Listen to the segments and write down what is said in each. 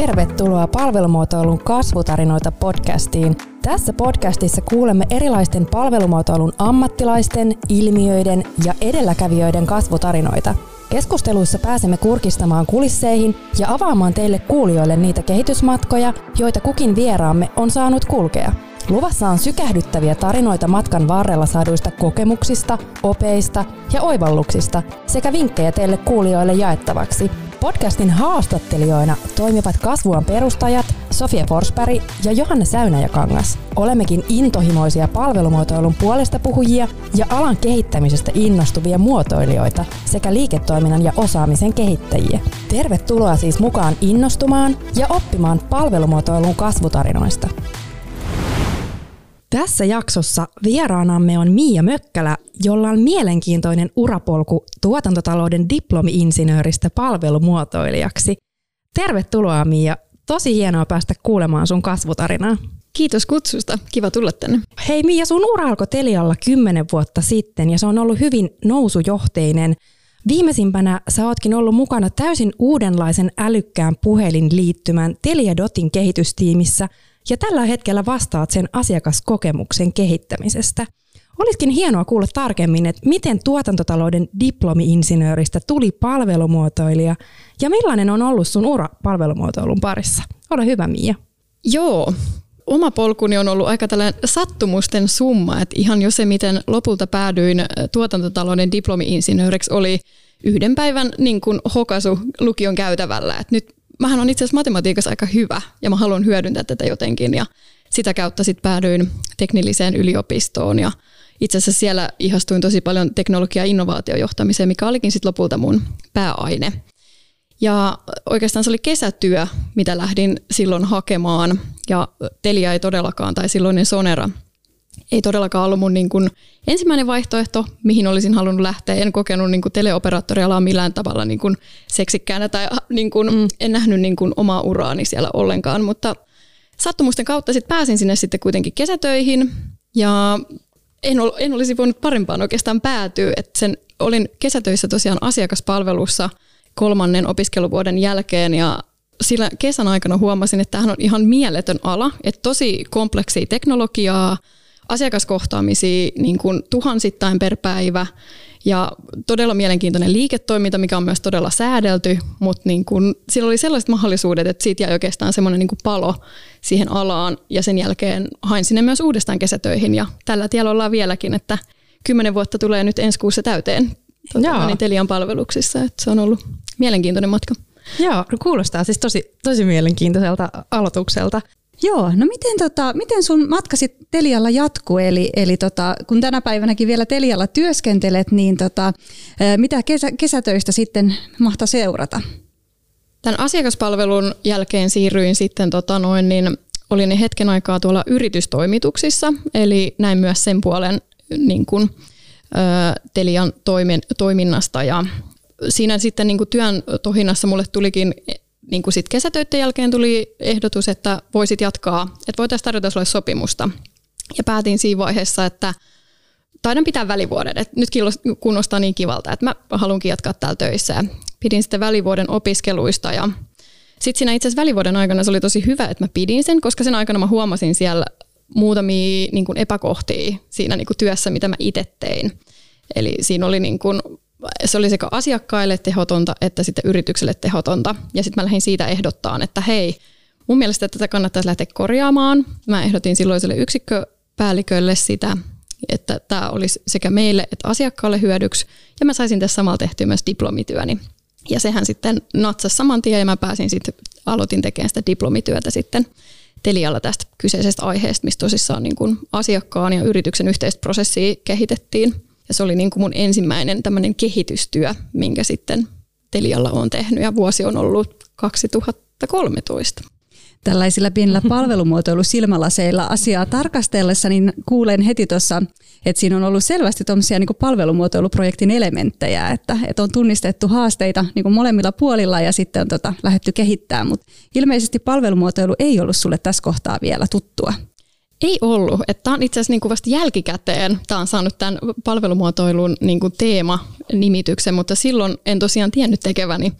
Tervetuloa palvelumuotoilun kasvutarinoita podcastiin. Tässä podcastissa kuulemme erilaisten palvelumuotoilun ammattilaisten, ilmiöiden ja edelläkävijöiden kasvutarinoita. Keskusteluissa pääsemme kurkistamaan kulisseihin ja avaamaan teille kuulijoille niitä kehitysmatkoja, joita kukin vieraamme on saanut kulkea. Luvassa on sykähdyttäviä tarinoita matkan varrella saaduista kokemuksista, opeista ja oivalluksista sekä vinkkejä teille kuulijoille jaettavaksi. Podcastin haastattelijoina toimivat kasvuan perustajat Sofia Forsberg ja Johanna Säynäjäkangas. Olemmekin intohimoisia palvelumuotoilun puolesta puhujia ja alan kehittämisestä innostuvia muotoilijoita sekä liiketoiminnan ja osaamisen kehittäjiä. Tervetuloa siis mukaan innostumaan ja oppimaan palvelumuotoilun kasvutarinoista. Tässä jaksossa vieraanamme on Miia Mökkälä, jolla on mielenkiintoinen urapolku tuotantotalouden diplomi-insinööristä palvelumuotoilijaksi. Tervetuloa Miia, tosi hienoa päästä kuulemaan sun kasvutarinaa. Kiitos kutsusta, kiva tulla tänne. Hei Miia, sun ura alkoi Telialla kymmenen vuotta sitten ja se on ollut hyvin nousujohteinen. Viimeisimpänä sä ootkin ollut mukana täysin uudenlaisen älykkään puhelinliittymän Telia.dotin kehitystiimissä – ja tällä hetkellä vastaat sen asiakaskokemuksen kehittämisestä. Olisikin hienoa kuulla tarkemmin, että miten tuotantotalouden diplomi-insinööristä tuli palvelumuotoilija ja millainen on ollut sun ura palvelumuotoilun parissa. Ole hyvä Mia. Joo, oma polkuni on ollut aika tällainen sattumusten summa, että ihan jo se, miten lopulta päädyin tuotantotalouden diplomi-insinööriksi, oli yhden päivän niin kuin hokasu lukion käytävällä. Et nyt mähän on itse asiassa matematiikassa aika hyvä ja mä haluan hyödyntää tätä jotenkin ja sitä kautta sitten päädyin teknilliseen yliopistoon ja itse asiassa siellä ihastuin tosi paljon teknologia- ja innovaatiojohtamiseen, mikä olikin sitten lopulta mun pääaine. Ja oikeastaan se oli kesätyö, mitä lähdin silloin hakemaan ja Telia ei todellakaan, tai silloinen Sonera – ei todellakaan ollut mun niin kuin ensimmäinen vaihtoehto, mihin olisin halunnut lähteä. En kokenut niin kuin teleoperaattorialaa millään tavalla niin kuin seksikkäänä tai niin kuin, mm. en nähnyt niin kuin omaa uraani siellä ollenkaan, mutta sattumusten kautta sit pääsin sinne sitten kuitenkin kesätöihin ja en, ol, en olisi voinut parempaan oikeastaan päätyä, että sen olin kesätöissä tosiaan asiakaspalvelussa kolmannen opiskeluvuoden jälkeen ja sillä kesän aikana huomasin, että tämähän on ihan mieletön ala, että tosi kompleksia teknologiaa, asiakaskohtaamisia niin kuin tuhansittain per päivä ja todella mielenkiintoinen liiketoiminta, mikä on myös todella säädelty, mutta niin kuin, sillä oli sellaiset mahdollisuudet, että siitä jäi oikeastaan semmoinen niin kuin palo siihen alaan ja sen jälkeen hain sinne myös uudestaan kesätöihin ja tällä tiellä ollaan vieläkin, että kymmenen vuotta tulee nyt ensi kuussa täyteen tuota, niin Telian palveluksissa, että se on ollut mielenkiintoinen matka. Joo, kuulostaa siis tosi, tosi mielenkiintoiselta aloitukselta. Joo, no miten, tota, miten sun matka sitten Telialla jatkuu, eli, eli tota, kun tänä päivänäkin vielä Telialla työskentelet, niin tota, mitä kesä, kesätöistä sitten mahtaa seurata? Tämän asiakaspalvelun jälkeen siirryin sitten, tota noin, niin olin hetken aikaa tuolla yritystoimituksissa, eli näin myös sen puolen niin kuin, Telian toimin, toiminnasta ja siinä sitten niin työn tohinnassa mulle tulikin niin kuin sit kesätöiden jälkeen tuli ehdotus, että voisit jatkaa, että voitaisiin tarjota sulle sopimusta. Ja päätin siinä vaiheessa, että taidan pitää välivuoden, että nyt kuulostaa niin kivalta, että mä haluankin jatkaa täällä töissä. Ja pidin sitten välivuoden opiskeluista ja sitten siinä itse asiassa välivuoden aikana se oli tosi hyvä, että mä pidin sen, koska sen aikana mä huomasin siellä muutamia niin kuin epäkohtia siinä niin kuin työssä, mitä mä itse tein. Eli siinä oli niin kuin se oli sekä asiakkaille tehotonta että sitten yritykselle tehotonta. Ja sitten mä lähdin siitä ehdottaan, että hei, mun mielestä tätä kannattaisi lähteä korjaamaan. Mä ehdotin silloiselle yksikköpäällikölle sitä, että tämä olisi sekä meille että asiakkaalle hyödyksi. Ja mä saisin tässä samalla tehtyä myös diplomityöni. Ja sehän sitten natsasi saman tien ja mä pääsin sitten, aloitin tekemään sitä diplomityötä sitten Telialla tästä kyseisestä aiheesta, mistä tosissaan niin kuin asiakkaan ja yrityksen yhteistä prosessia kehitettiin. Ja se oli niin kuin mun ensimmäinen tämmöinen kehitystyö, minkä sitten Telialla on tehnyt ja vuosi on ollut 2013 tällaisilla pienillä palvelumuotoilusilmälaseilla asiaa tarkastellessa, niin kuulen heti tuossa, että siinä on ollut selvästi tuommoisia niin palvelumuotoiluprojektin elementtejä, että, että on tunnistettu haasteita niin kuin molemmilla puolilla ja sitten on tota, lähdetty kehittämään, mutta ilmeisesti palvelumuotoilu ei ollut sulle tässä kohtaa vielä tuttua. Ei ollut. Tämä on itse asiassa niin kuin vasta jälkikäteen. Tämä on saanut tämän palvelumuotoilun niin kuin teema-nimityksen, mutta silloin en tosiaan tiennyt tekeväni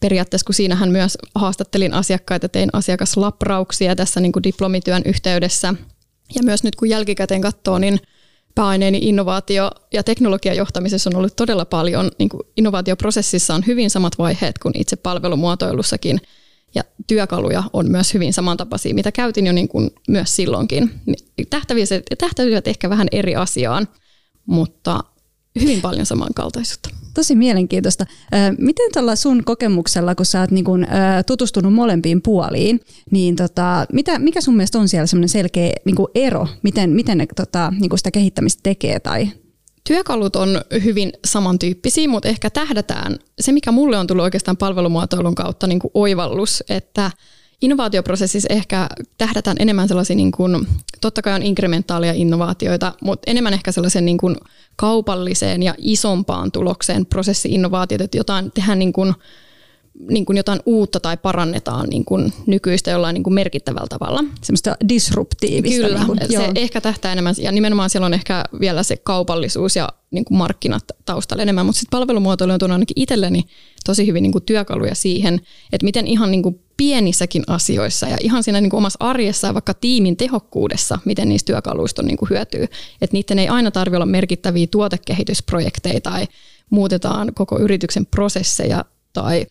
periaatteessa, kun siinähän myös haastattelin asiakkaita, tein asiakaslaprauksia tässä niin kuin diplomityön yhteydessä. Ja myös nyt kun jälkikäteen katsoo, niin pääaineeni innovaatio- ja teknologiajohtamisessa on ollut todella paljon. Niin kuin innovaatioprosessissa on hyvin samat vaiheet kuin itse palvelumuotoilussakin. Ja työkaluja on myös hyvin samantapaisia, mitä käytin jo niin kuin myös silloinkin. Tähtävät ehkä vähän eri asiaan, mutta hyvin paljon samankaltaisuutta. Tosi mielenkiintoista. Miten tällä sun kokemuksella, kun sä oot niin kun, tutustunut molempiin puoliin, niin tota, mitä, mikä sun mielestä on siellä selkeä niin ero, miten, miten ne tota, niin sitä kehittämistä tekee tai Työkalut on hyvin samantyyppisiä, mutta ehkä tähdätään, se mikä mulle on tullut oikeastaan palvelumuotoilun kautta niin kuin oivallus, että innovaatioprosessissa ehkä tähdätään enemmän sellaisia, niin kuin, totta kai on inkrementaalia innovaatioita, mutta enemmän ehkä sellaisen niin kuin kaupalliseen ja isompaan tulokseen prosessi-innovaatiot, että jotain tehdään niin kuin, niin kuin jotain uutta tai parannetaan niin kuin nykyistä jollain niin kuin merkittävällä tavalla. Semmoista disruptiivista. Kyllä, niin kuin, se joo. ehkä tähtää enemmän, ja nimenomaan siellä on ehkä vielä se kaupallisuus ja niin kuin markkinat taustalla enemmän, mutta sitten palvelumuotoilu on tuonut ainakin itselleni tosi hyvin niin kuin työkaluja siihen, että miten ihan niin kuin pienissäkin asioissa ja ihan siinä niin kuin omassa arjessa ja vaikka tiimin tehokkuudessa, miten niistä työkaluista on niin kuin hyötyy. Että niiden ei aina tarvitse olla merkittäviä tuotekehitysprojekteja tai muutetaan koko yrityksen prosesseja tai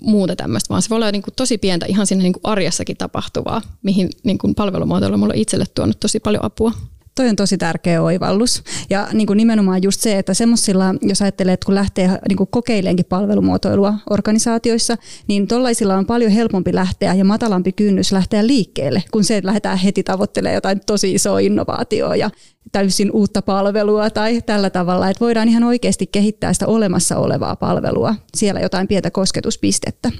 muuta tämmöistä, vaan se voi olla niin kuin tosi pientä ihan siinä niin kuin arjessakin tapahtuvaa, mihin niin kuin palvelumuotoilu on itselle tuonut tosi paljon apua. Toi on tosi tärkeä oivallus. Ja niin kuin nimenomaan just se, että semmoisilla, jos ajattelee, että kun lähtee niin kuin kokeileenkin palvelumuotoilua organisaatioissa, niin tollaisilla on paljon helpompi lähteä ja matalampi kynnys lähteä liikkeelle, kun se, että lähdetään heti tavoittelemaan jotain tosi isoa innovaatioa ja täysin uutta palvelua tai tällä tavalla, että voidaan ihan oikeasti kehittää sitä olemassa olevaa palvelua, siellä jotain pientä kosketuspistettä.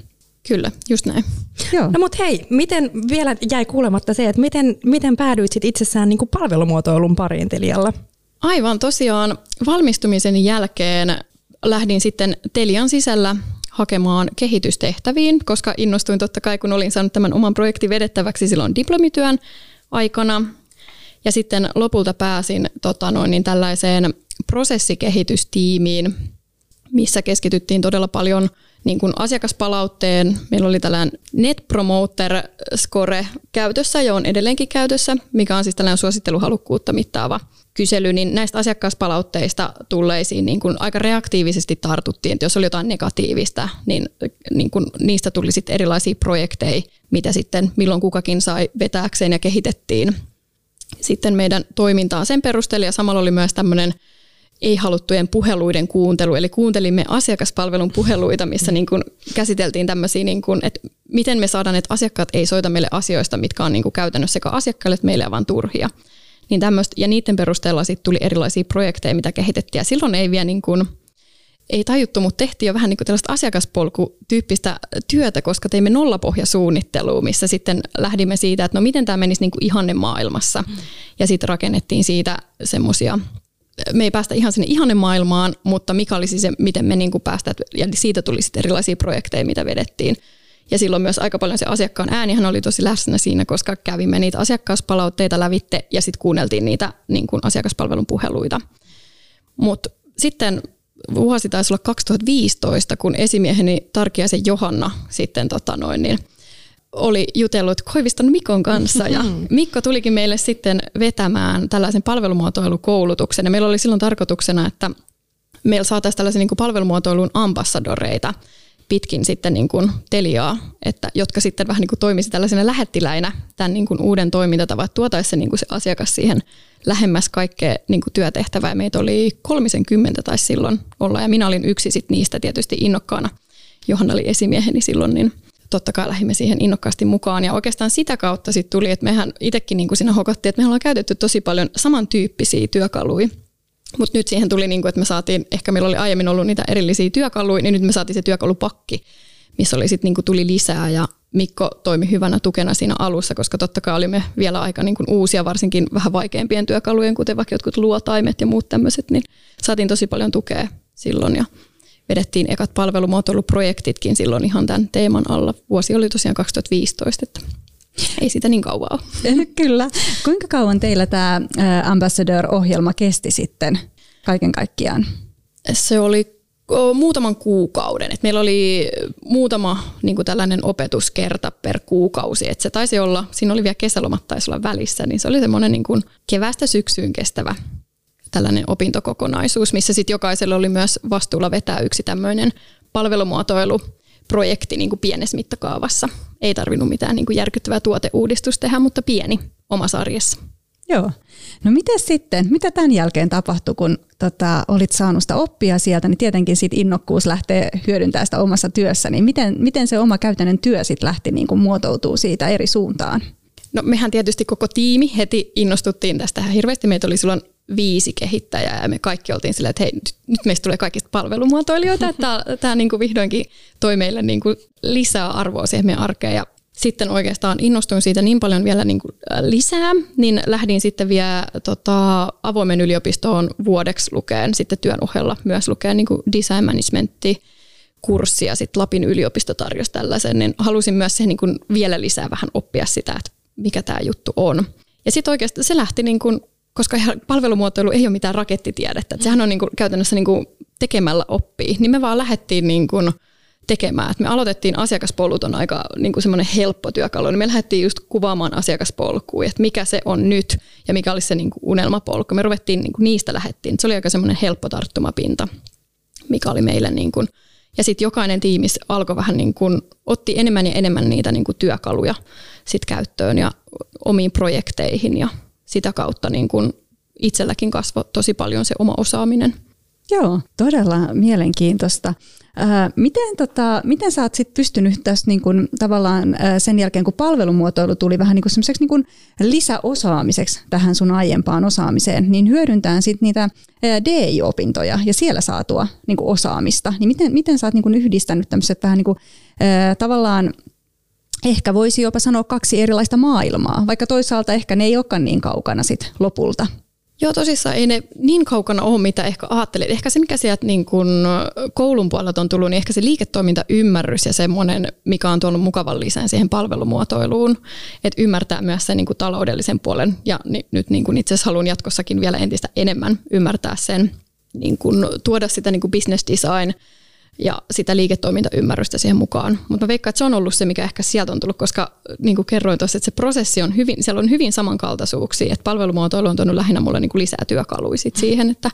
Kyllä, just näin. Joo. No mutta hei, miten vielä jäi kuulematta se, että miten, miten päädyit sit itsessään niin kuin palvelumuotoilun pariin Telialla? Aivan, tosiaan valmistumisen jälkeen lähdin sitten Telian sisällä hakemaan kehitystehtäviin, koska innostuin totta kai, kun olin saanut tämän oman projektin vedettäväksi silloin diplomityön aikana. Ja sitten lopulta pääsin tota noin, niin tällaiseen prosessikehitystiimiin, missä keskityttiin todella paljon – niin kuin asiakaspalautteen. Meillä oli tällainen Net Promoter Score käytössä ja on edelleenkin käytössä, mikä on siis tällainen suositteluhalukkuutta mittaava kysely, niin näistä asiakaspalautteista tulleisiin niin kuin aika reaktiivisesti tartuttiin, että jos oli jotain negatiivista, niin, niin kuin niistä tuli sitten erilaisia projekteja, mitä sitten milloin kukakin sai vetääkseen ja kehitettiin sitten meidän toimintaa sen perusteella ja samalla oli myös tämmöinen ei-haluttujen puheluiden kuuntelu. Eli kuuntelimme asiakaspalvelun puheluita, missä niin kuin käsiteltiin tämmöisiä, niin kuin, että miten me saadaan, että asiakkaat ei soita meille asioista, mitkä on niin kuin käytännössä sekä asiakkaille että meille vaan turhia. Niin tämmöistä, ja niiden perusteella sitten tuli erilaisia projekteja, mitä kehitettiin. Ja silloin ei vielä niin kuin, ei tajuttu, mutta tehtiin jo vähän niin kuin tällaista asiakaspolkutyyppistä työtä, koska teimme nollapohjasuunnittelua, missä sitten lähdimme siitä, että no miten tämä menisi niin kuin ihanne maailmassa. Mm. Ja sitten rakennettiin siitä semmoisia me ei päästä ihan sinne ihanne maailmaan, mutta mikä olisi se, miten me niin kuin päästään, ja siitä tuli sitten erilaisia projekteja, mitä vedettiin. Ja silloin myös aika paljon se asiakkaan äänihän oli tosi läsnä siinä, koska kävimme niitä asiakkaaspalautteita lävitte ja sitten kuunneltiin niitä niin kuin asiakaspalvelun puheluita. Mutta sitten vuosi taisi olla 2015, kun esimieheni Tarkiaisen Johanna sitten tota noin, niin – oli jutellut Koiviston Mikon kanssa ja mm-hmm. Mikko tulikin meille sitten vetämään tällaisen palvelumuotoilukoulutuksen ja meillä oli silloin tarkoituksena, että meillä saataisiin tällaisia niin kuin palvelumuotoilun ambassadoreita pitkin sitten niin kuin Teliaa, että, jotka sitten vähän niin kuin toimisi tällaisena lähettiläinä tämän niin kuin uuden toimintatavan, että tuotaisi se, niin kuin se asiakas siihen lähemmäs kaikkea niin kuin työtehtävää. Meitä oli 30 tai silloin olla ja minä olin yksi sit niistä tietysti innokkaana. Johanna oli esimieheni silloin, niin totta kai lähdimme siihen innokkaasti mukaan. Ja oikeastaan sitä kautta sitten tuli, että mehän itsekin niin kuin siinä hokattiin, että me ollaan käytetty tosi paljon samantyyppisiä työkaluja. Mutta nyt siihen tuli, niin kuin, että me saatiin, ehkä meillä oli aiemmin ollut niitä erillisiä työkaluja, niin nyt me saatiin se työkalupakki, missä oli sitten niin tuli lisää ja Mikko toimi hyvänä tukena siinä alussa, koska totta kai olimme vielä aika niin kuin uusia, varsinkin vähän vaikeampien työkalujen, kuten vaikka jotkut luotaimet ja muut tämmöiset, niin saatiin tosi paljon tukea silloin. Ja vedettiin ekat palvelumuotoiluprojektitkin silloin ihan tämän teeman alla. Vuosi oli tosiaan 2015, että ei sitä niin kauan ole. Kyllä. Kuinka kauan teillä tämä Ambassador-ohjelma kesti sitten kaiken kaikkiaan? Se oli muutaman kuukauden. Et meillä oli muutama niin kuin tällainen opetuskerta per kuukausi. Et se taisi olla, siinä oli vielä kesälomat taisi olla välissä, niin se oli semmoinen niin kuin kevästä syksyyn kestävä tällainen opintokokonaisuus, missä sitten jokaisella oli myös vastuulla vetää yksi tämmöinen palvelumuotoilu projekti niin kuin pienessä mittakaavassa. Ei tarvinnut mitään niin kuin järkyttävää tuoteuudistusta tehdä, mutta pieni omassa arjessa. Joo. No miten sitten, mitä tämän jälkeen tapahtui, kun tota, olit saanut sitä oppia sieltä, niin tietenkin sit innokkuus lähtee hyödyntämään sitä omassa työssä, niin miten, miten se oma käytännön työ sitten lähti niin kuin muotoutuu siitä eri suuntaan? No mehän tietysti koko tiimi heti innostuttiin tästä hirveästi. Meitä oli silloin viisi kehittäjää ja me kaikki oltiin silleen, että hei, nyt meistä tulee kaikista palvelumuotoilijoita, että tämä niin vihdoinkin toi meille niin kuin lisää arvoa siihen meidän arkeen ja sitten oikeastaan innostuin siitä niin paljon vielä niin kuin lisää, niin lähdin sitten vielä tota, avoimen yliopistoon vuodeksi lukeen sitten työn ohella myös lukeen niin design managementti kurssia, sitten Lapin yliopisto tarjosi tällaisen, niin halusin myös se niin kuin vielä lisää vähän oppia sitä, että mikä tämä juttu on. Ja sitten oikeastaan se lähti, niin kuin, koska palvelumuotoilu ei ole mitään rakettitiedettä, että sehän on niin kuin, käytännössä niin kuin tekemällä oppii, niin me vaan lähdettiin niin kuin, tekemään. Et me aloitettiin asiakaspollut on aika niin kuin semmoinen helppo työkalu, niin me lähdettiin just kuvaamaan asiakaspolkua, että mikä se on nyt ja mikä olisi se niin kuin unelmapolku. Me ruvettiin, niin kuin niistä lähdettiin. Se oli aika semmoinen helppo tarttumapinta, mikä oli meille niin kuin, ja sitten jokainen tiimis alkoi vähän niin kuin, otti enemmän ja enemmän niitä niin kuin työkaluja sit käyttöön ja omiin projekteihin ja sitä kautta niin kuin itselläkin kasvoi tosi paljon se oma osaaminen. Joo, todella mielenkiintoista. Miten, tota, miten sä oot sit pystynyt tässä niin kun, tavallaan sen jälkeen, kun palvelumuotoilu tuli vähän niin semmoiseksi niin lisäosaamiseksi tähän sun aiempaan osaamiseen, niin hyödyntää sit niitä DI-opintoja ja siellä saatua niin osaamista. Niin miten, miten sä oot niin yhdistänyt tämmöiset vähän niin kuin, tavallaan ehkä voisi jopa sanoa kaksi erilaista maailmaa, vaikka toisaalta ehkä ne ei olekaan niin kaukana sit lopulta. Joo, tosissaan ei ne niin kaukana ole, mitä ehkä ajattelit. Ehkä se, mikä sieltä niin kun koulun puolelta on tullut, niin ehkä se liiketoimintaymmärrys ja semmoinen, mikä on tuonut mukavan lisän siihen palvelumuotoiluun, että ymmärtää myös sen niin taloudellisen puolen. Ja ni, nyt niin itse asiassa haluan jatkossakin vielä entistä enemmän ymmärtää sen, niin kuin tuoda sitä niin kuin business design ja sitä liiketoimintaymmärrystä siihen mukaan. Mutta mä veikkaan, että se on ollut se, mikä ehkä sieltä on tullut, koska niin kuin kerroin tuossa, että se prosessi on hyvin, siellä on hyvin samankaltaisuuksia, että palvelumuotoilu on tuonut lähinnä mulle niin kuin lisää työkaluja siihen, että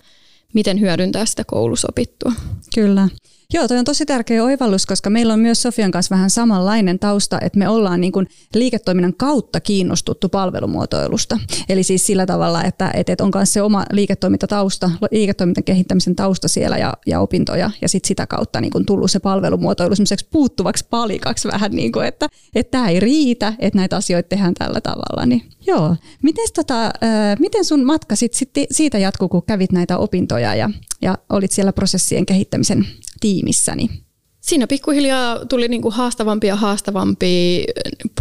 miten hyödyntää sitä koulussa opittua. Kyllä. Joo, toi on tosi tärkeä oivallus, koska meillä on myös Sofian kanssa vähän samanlainen tausta, että me ollaan niin kuin liiketoiminnan kautta kiinnostuttu palvelumuotoilusta. Eli siis sillä tavalla, että, että on myös se oma liiketoimintatausta, liiketoiminnan kehittämisen tausta siellä ja, ja opintoja, ja sitten sitä kautta niin kuin tullut se palvelumuotoilu semmoiseksi puuttuvaksi palikaksi vähän niin kuin, että, tämä ei riitä, että näitä asioita tehdään tällä tavalla. Niin, joo. Mites tota, äh, miten sun matka sit, sit siitä jatkuu, kun kävit näitä opintoja ja, ja olit siellä prosessien kehittämisen tiimissäni? Siinä pikkuhiljaa tuli niin kuin haastavampia ja haastavampia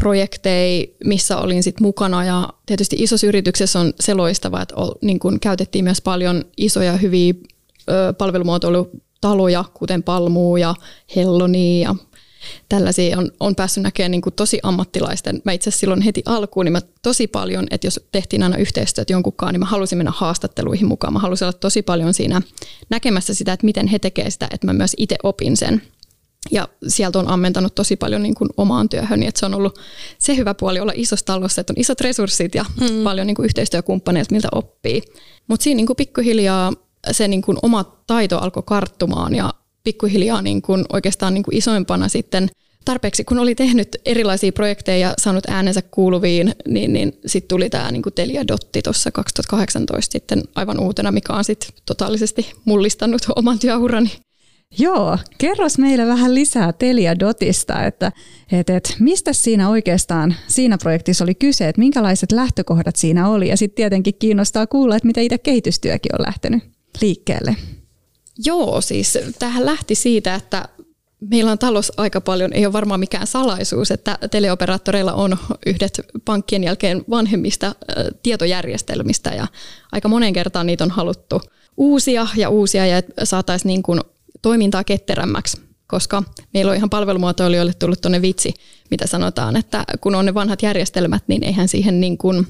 projekteja, missä olin sit mukana ja tietysti isossa yrityksessä on se loistava, että niin kuin käytettiin myös paljon isoja hyviä palvelumuotoilutaloja, kuten Palmuu ja Helloni ja tällaisia on, on päässyt näkemään niin kuin tosi ammattilaisten. Mä itse asiassa silloin heti alkuun, niin mä tosi paljon, että jos tehtiin aina yhteistyötä jonkunkaan, niin mä halusin mennä haastatteluihin mukaan. Mä halusin olla tosi paljon siinä näkemässä sitä, että miten he tekevät sitä, että mä myös itse opin sen. Ja sieltä on ammentanut tosi paljon niin kuin omaan työhön, niin että se on ollut se hyvä puoli olla isossa talossa, että on isot resurssit ja mm. paljon niin kuin yhteistyökumppaneilta, miltä oppii. Mutta siinä niin kuin pikkuhiljaa se niin kuin oma taito alkoi karttumaan ja pikkuhiljaa niin kuin oikeastaan niin kuin isoimpana sitten tarpeeksi, kun oli tehnyt erilaisia projekteja ja saanut äänensä kuuluviin, niin, niin sitten tuli tämä niin Telia Dotti tuossa 2018 sitten aivan uutena, mikä on sitten totaalisesti mullistanut oman työurani. Joo, kerros meille vähän lisää Telia Dotista, että et, et, mistä siinä oikeastaan siinä projektissa oli kyse, että minkälaiset lähtökohdat siinä oli ja sitten tietenkin kiinnostaa kuulla, että mitä itse kehitystyökin on lähtenyt liikkeelle. Joo, siis tähän lähti siitä, että meillä on talous aika paljon, ei ole varmaan mikään salaisuus, että teleoperaattoreilla on yhdet pankkien jälkeen vanhemmista tietojärjestelmistä ja aika monen kertaan niitä on haluttu uusia ja uusia ja saataisiin niin kuin toimintaa ketterämmäksi, koska meillä on ihan palvelumuotoilijoille tullut tuonne vitsi, mitä sanotaan, että kun on ne vanhat järjestelmät, niin eihän siihen niin kuin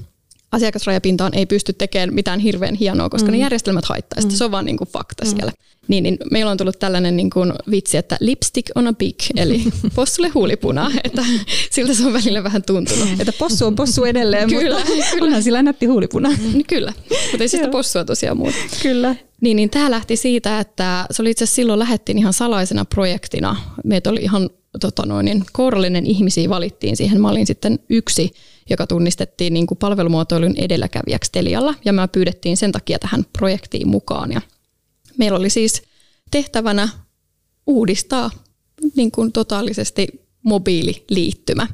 asiakasrajapintaan ei pysty tekemään mitään hirveän hienoa, koska mm. ne järjestelmät haittaa. Mm. Se on vaan niin kuin fakta mm. siellä. Niin, niin meillä on tullut tällainen niin kuin vitsi, että lipstick on a pig, eli possulle huulipuna, että siltä se on välillä vähän tuntunut. Että possu on possu edelleen, kyllä, mutta kyllä. onhan sillä nätti huulipuna. Mm, kyllä, mutta ei sitä possua tosiaan muuta. Kyllä. Niin, niin tämä lähti siitä, että se oli itse asiassa silloin lähettiin ihan salaisena projektina. Meitä oli ihan tota noin, niin kourallinen ihmisiä valittiin siihen. Mä olin sitten yksi, joka tunnistettiin niin kuin palvelumuotoilun edelläkävijäksi Telialla, ja mä pyydettiin sen takia tähän projektiin mukaan. Ja meillä oli siis tehtävänä uudistaa niin kuin totaalisesti mobiililiittymä.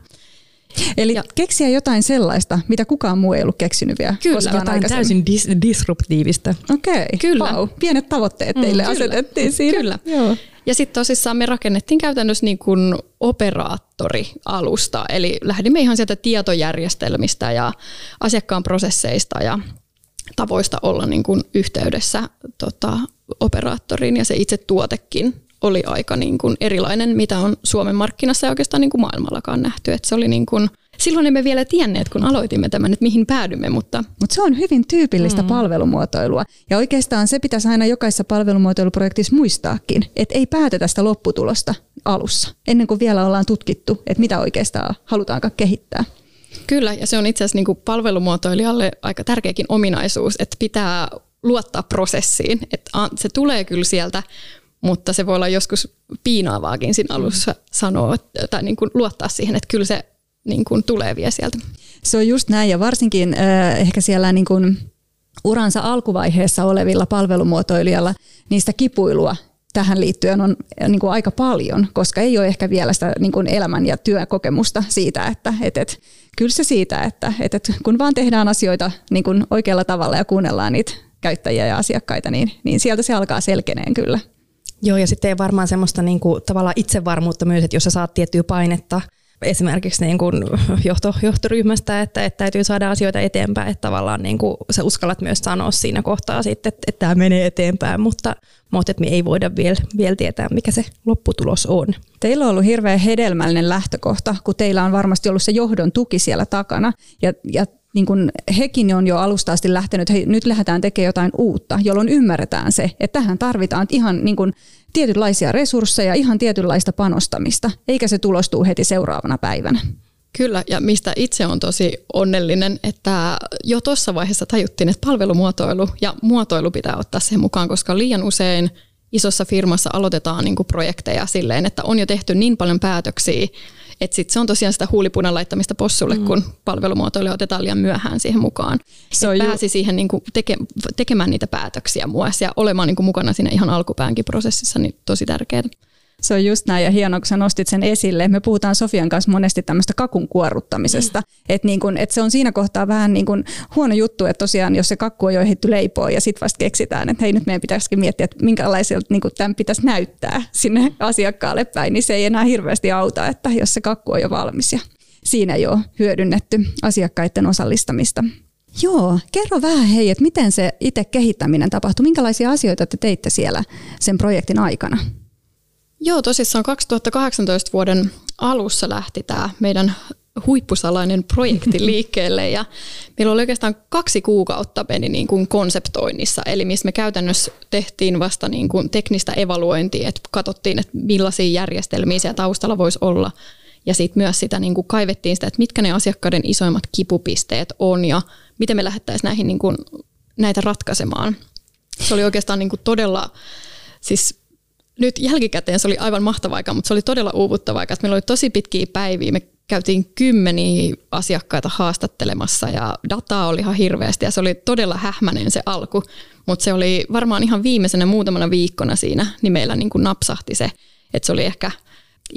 Eli ja. keksiä jotain sellaista, mitä kukaan muu ei ollut keksinyt vielä Kyllä, jotain täysin dis- disruptiivista. Okei, okay. Kyllä. Wow. Pienet tavoitteet teille mm, asetettiin siinä. Kyllä. Joo. Ja sitten tosissaan me rakennettiin käytännössä niin kuin operaattorialusta, eli lähdimme ihan sieltä tietojärjestelmistä ja asiakkaan prosesseista ja tavoista olla niin kuin yhteydessä tota, operaattoriin ja se itse tuotekin oli aika niin kuin erilainen, mitä on Suomen markkinassa ja oikeastaan niin kuin maailmallakaan nähty. Et se oli niin kuin, silloin emme vielä tienneet, kun aloitimme tämän, että mihin päädymme. Mutta Mut se on hyvin tyypillistä mm. palvelumuotoilua. Ja oikeastaan se pitäisi aina jokaisessa palvelumuotoiluprojektissa muistaakin, että ei päätetä sitä lopputulosta alussa, ennen kuin vielä ollaan tutkittu, että mitä oikeastaan halutaankaan kehittää. Kyllä, ja se on itse asiassa niin kuin palvelumuotoilijalle aika tärkeäkin ominaisuus, että pitää luottaa prosessiin. Että se tulee kyllä sieltä, mutta se voi olla joskus piinaavaakin siinä alussa mm. sanoa tai niin kuin luottaa siihen, että kyllä se niin kuin tulee vielä sieltä. Se on just näin ja varsinkin äh, ehkä siellä niin kuin uransa alkuvaiheessa olevilla palvelumuotoilijalla niistä kipuilua tähän liittyen on niin kuin aika paljon, koska ei ole ehkä vielä sitä niin kuin elämän ja työkokemusta siitä, että et, et, kyllä se siitä, että et, et, kun vaan tehdään asioita niin kuin oikealla tavalla ja kuunnellaan niitä käyttäjiä ja asiakkaita, niin, niin sieltä se alkaa selkeneen kyllä. Joo, ja sitten ei varmaan semmoista niin kuin, tavallaan itsevarmuutta myös, että jos sä saat tiettyä painetta esimerkiksi niin kuin johto, johtoryhmästä, että, että täytyy saada asioita eteenpäin, että tavallaan niin kuin sä uskallat myös sanoa siinä kohtaa sitten, että, että tämä menee eteenpäin, mutta, mutta että me ei voida vielä, vielä tietää, mikä se lopputulos on. Teillä on ollut hirveän hedelmällinen lähtökohta, kun teillä on varmasti ollut se johdon tuki siellä takana, ja, ja niin kun hekin on jo alusta asti lähtenyt, hei, nyt lähdetään tekemään jotain uutta, jolloin ymmärretään se, että tähän tarvitaan ihan niin kun tietynlaisia resursseja, ihan tietynlaista panostamista, eikä se tulostuu heti seuraavana päivänä. Kyllä, ja mistä itse on tosi onnellinen, että jo tuossa vaiheessa tajuttiin, että palvelumuotoilu ja muotoilu pitää ottaa sen mukaan, koska liian usein isossa firmassa aloitetaan niin projekteja silleen, että on jo tehty niin paljon päätöksiä, että sit se on tosiaan sitä huulipunan laittamista possulle, mm. kun palvelumuotoilija otetaan liian myöhään siihen mukaan. Se on pääsi ju- siihen niin kuin teke, tekemään niitä päätöksiä muassa ja olemaan niin kuin mukana siinä ihan alkupäänkin prosessissa, niin tosi tärkeää. Se on just näin ja hienoa, kun sä nostit sen esille. Me puhutaan Sofian kanssa monesti tämmöistä kakun kuorruttamisesta. Mm. Että niin kun, et se on siinä kohtaa vähän niin kun huono juttu, että tosiaan jos se kakku on jo ehditty leipoa ja sitten vasta keksitään, että hei nyt meidän pitäisikin miettiä, että minkälaiselta niin tämän pitäisi näyttää sinne asiakkaalle päin, niin se ei enää hirveästi auta, että jos se kakku on jo valmis ja siinä jo hyödynnetty asiakkaiden osallistamista. Joo, kerro vähän hei, että miten se itse kehittäminen tapahtui, minkälaisia asioita te teitte siellä sen projektin aikana? Joo, tosissaan 2018 vuoden alussa lähti tämä meidän huippusalainen projekti liikkeelle ja meillä oli oikeastaan kaksi kuukautta meni niin kuin konseptoinnissa, eli missä me käytännössä tehtiin vasta niin kuin teknistä evaluointia, että katsottiin, että millaisia järjestelmiä siellä taustalla voisi olla ja sitten myös sitä niin kuin kaivettiin sitä, että mitkä ne asiakkaiden isoimmat kipupisteet on ja miten me lähdettäisiin näihin niin kuin, näitä ratkaisemaan. Se oli oikeastaan niin kuin todella, siis nyt jälkikäteen se oli aivan mahtava aika, mutta se oli todella uuvuttava aika. Meillä oli tosi pitkiä päiviä. Me käytiin kymmeniä asiakkaita haastattelemassa ja dataa oli ihan hirveästi ja se oli todella hähmäinen se alku, mutta se oli varmaan ihan viimeisenä muutamana viikkona siinä, niin meillä niin kuin napsahti se, että se oli ehkä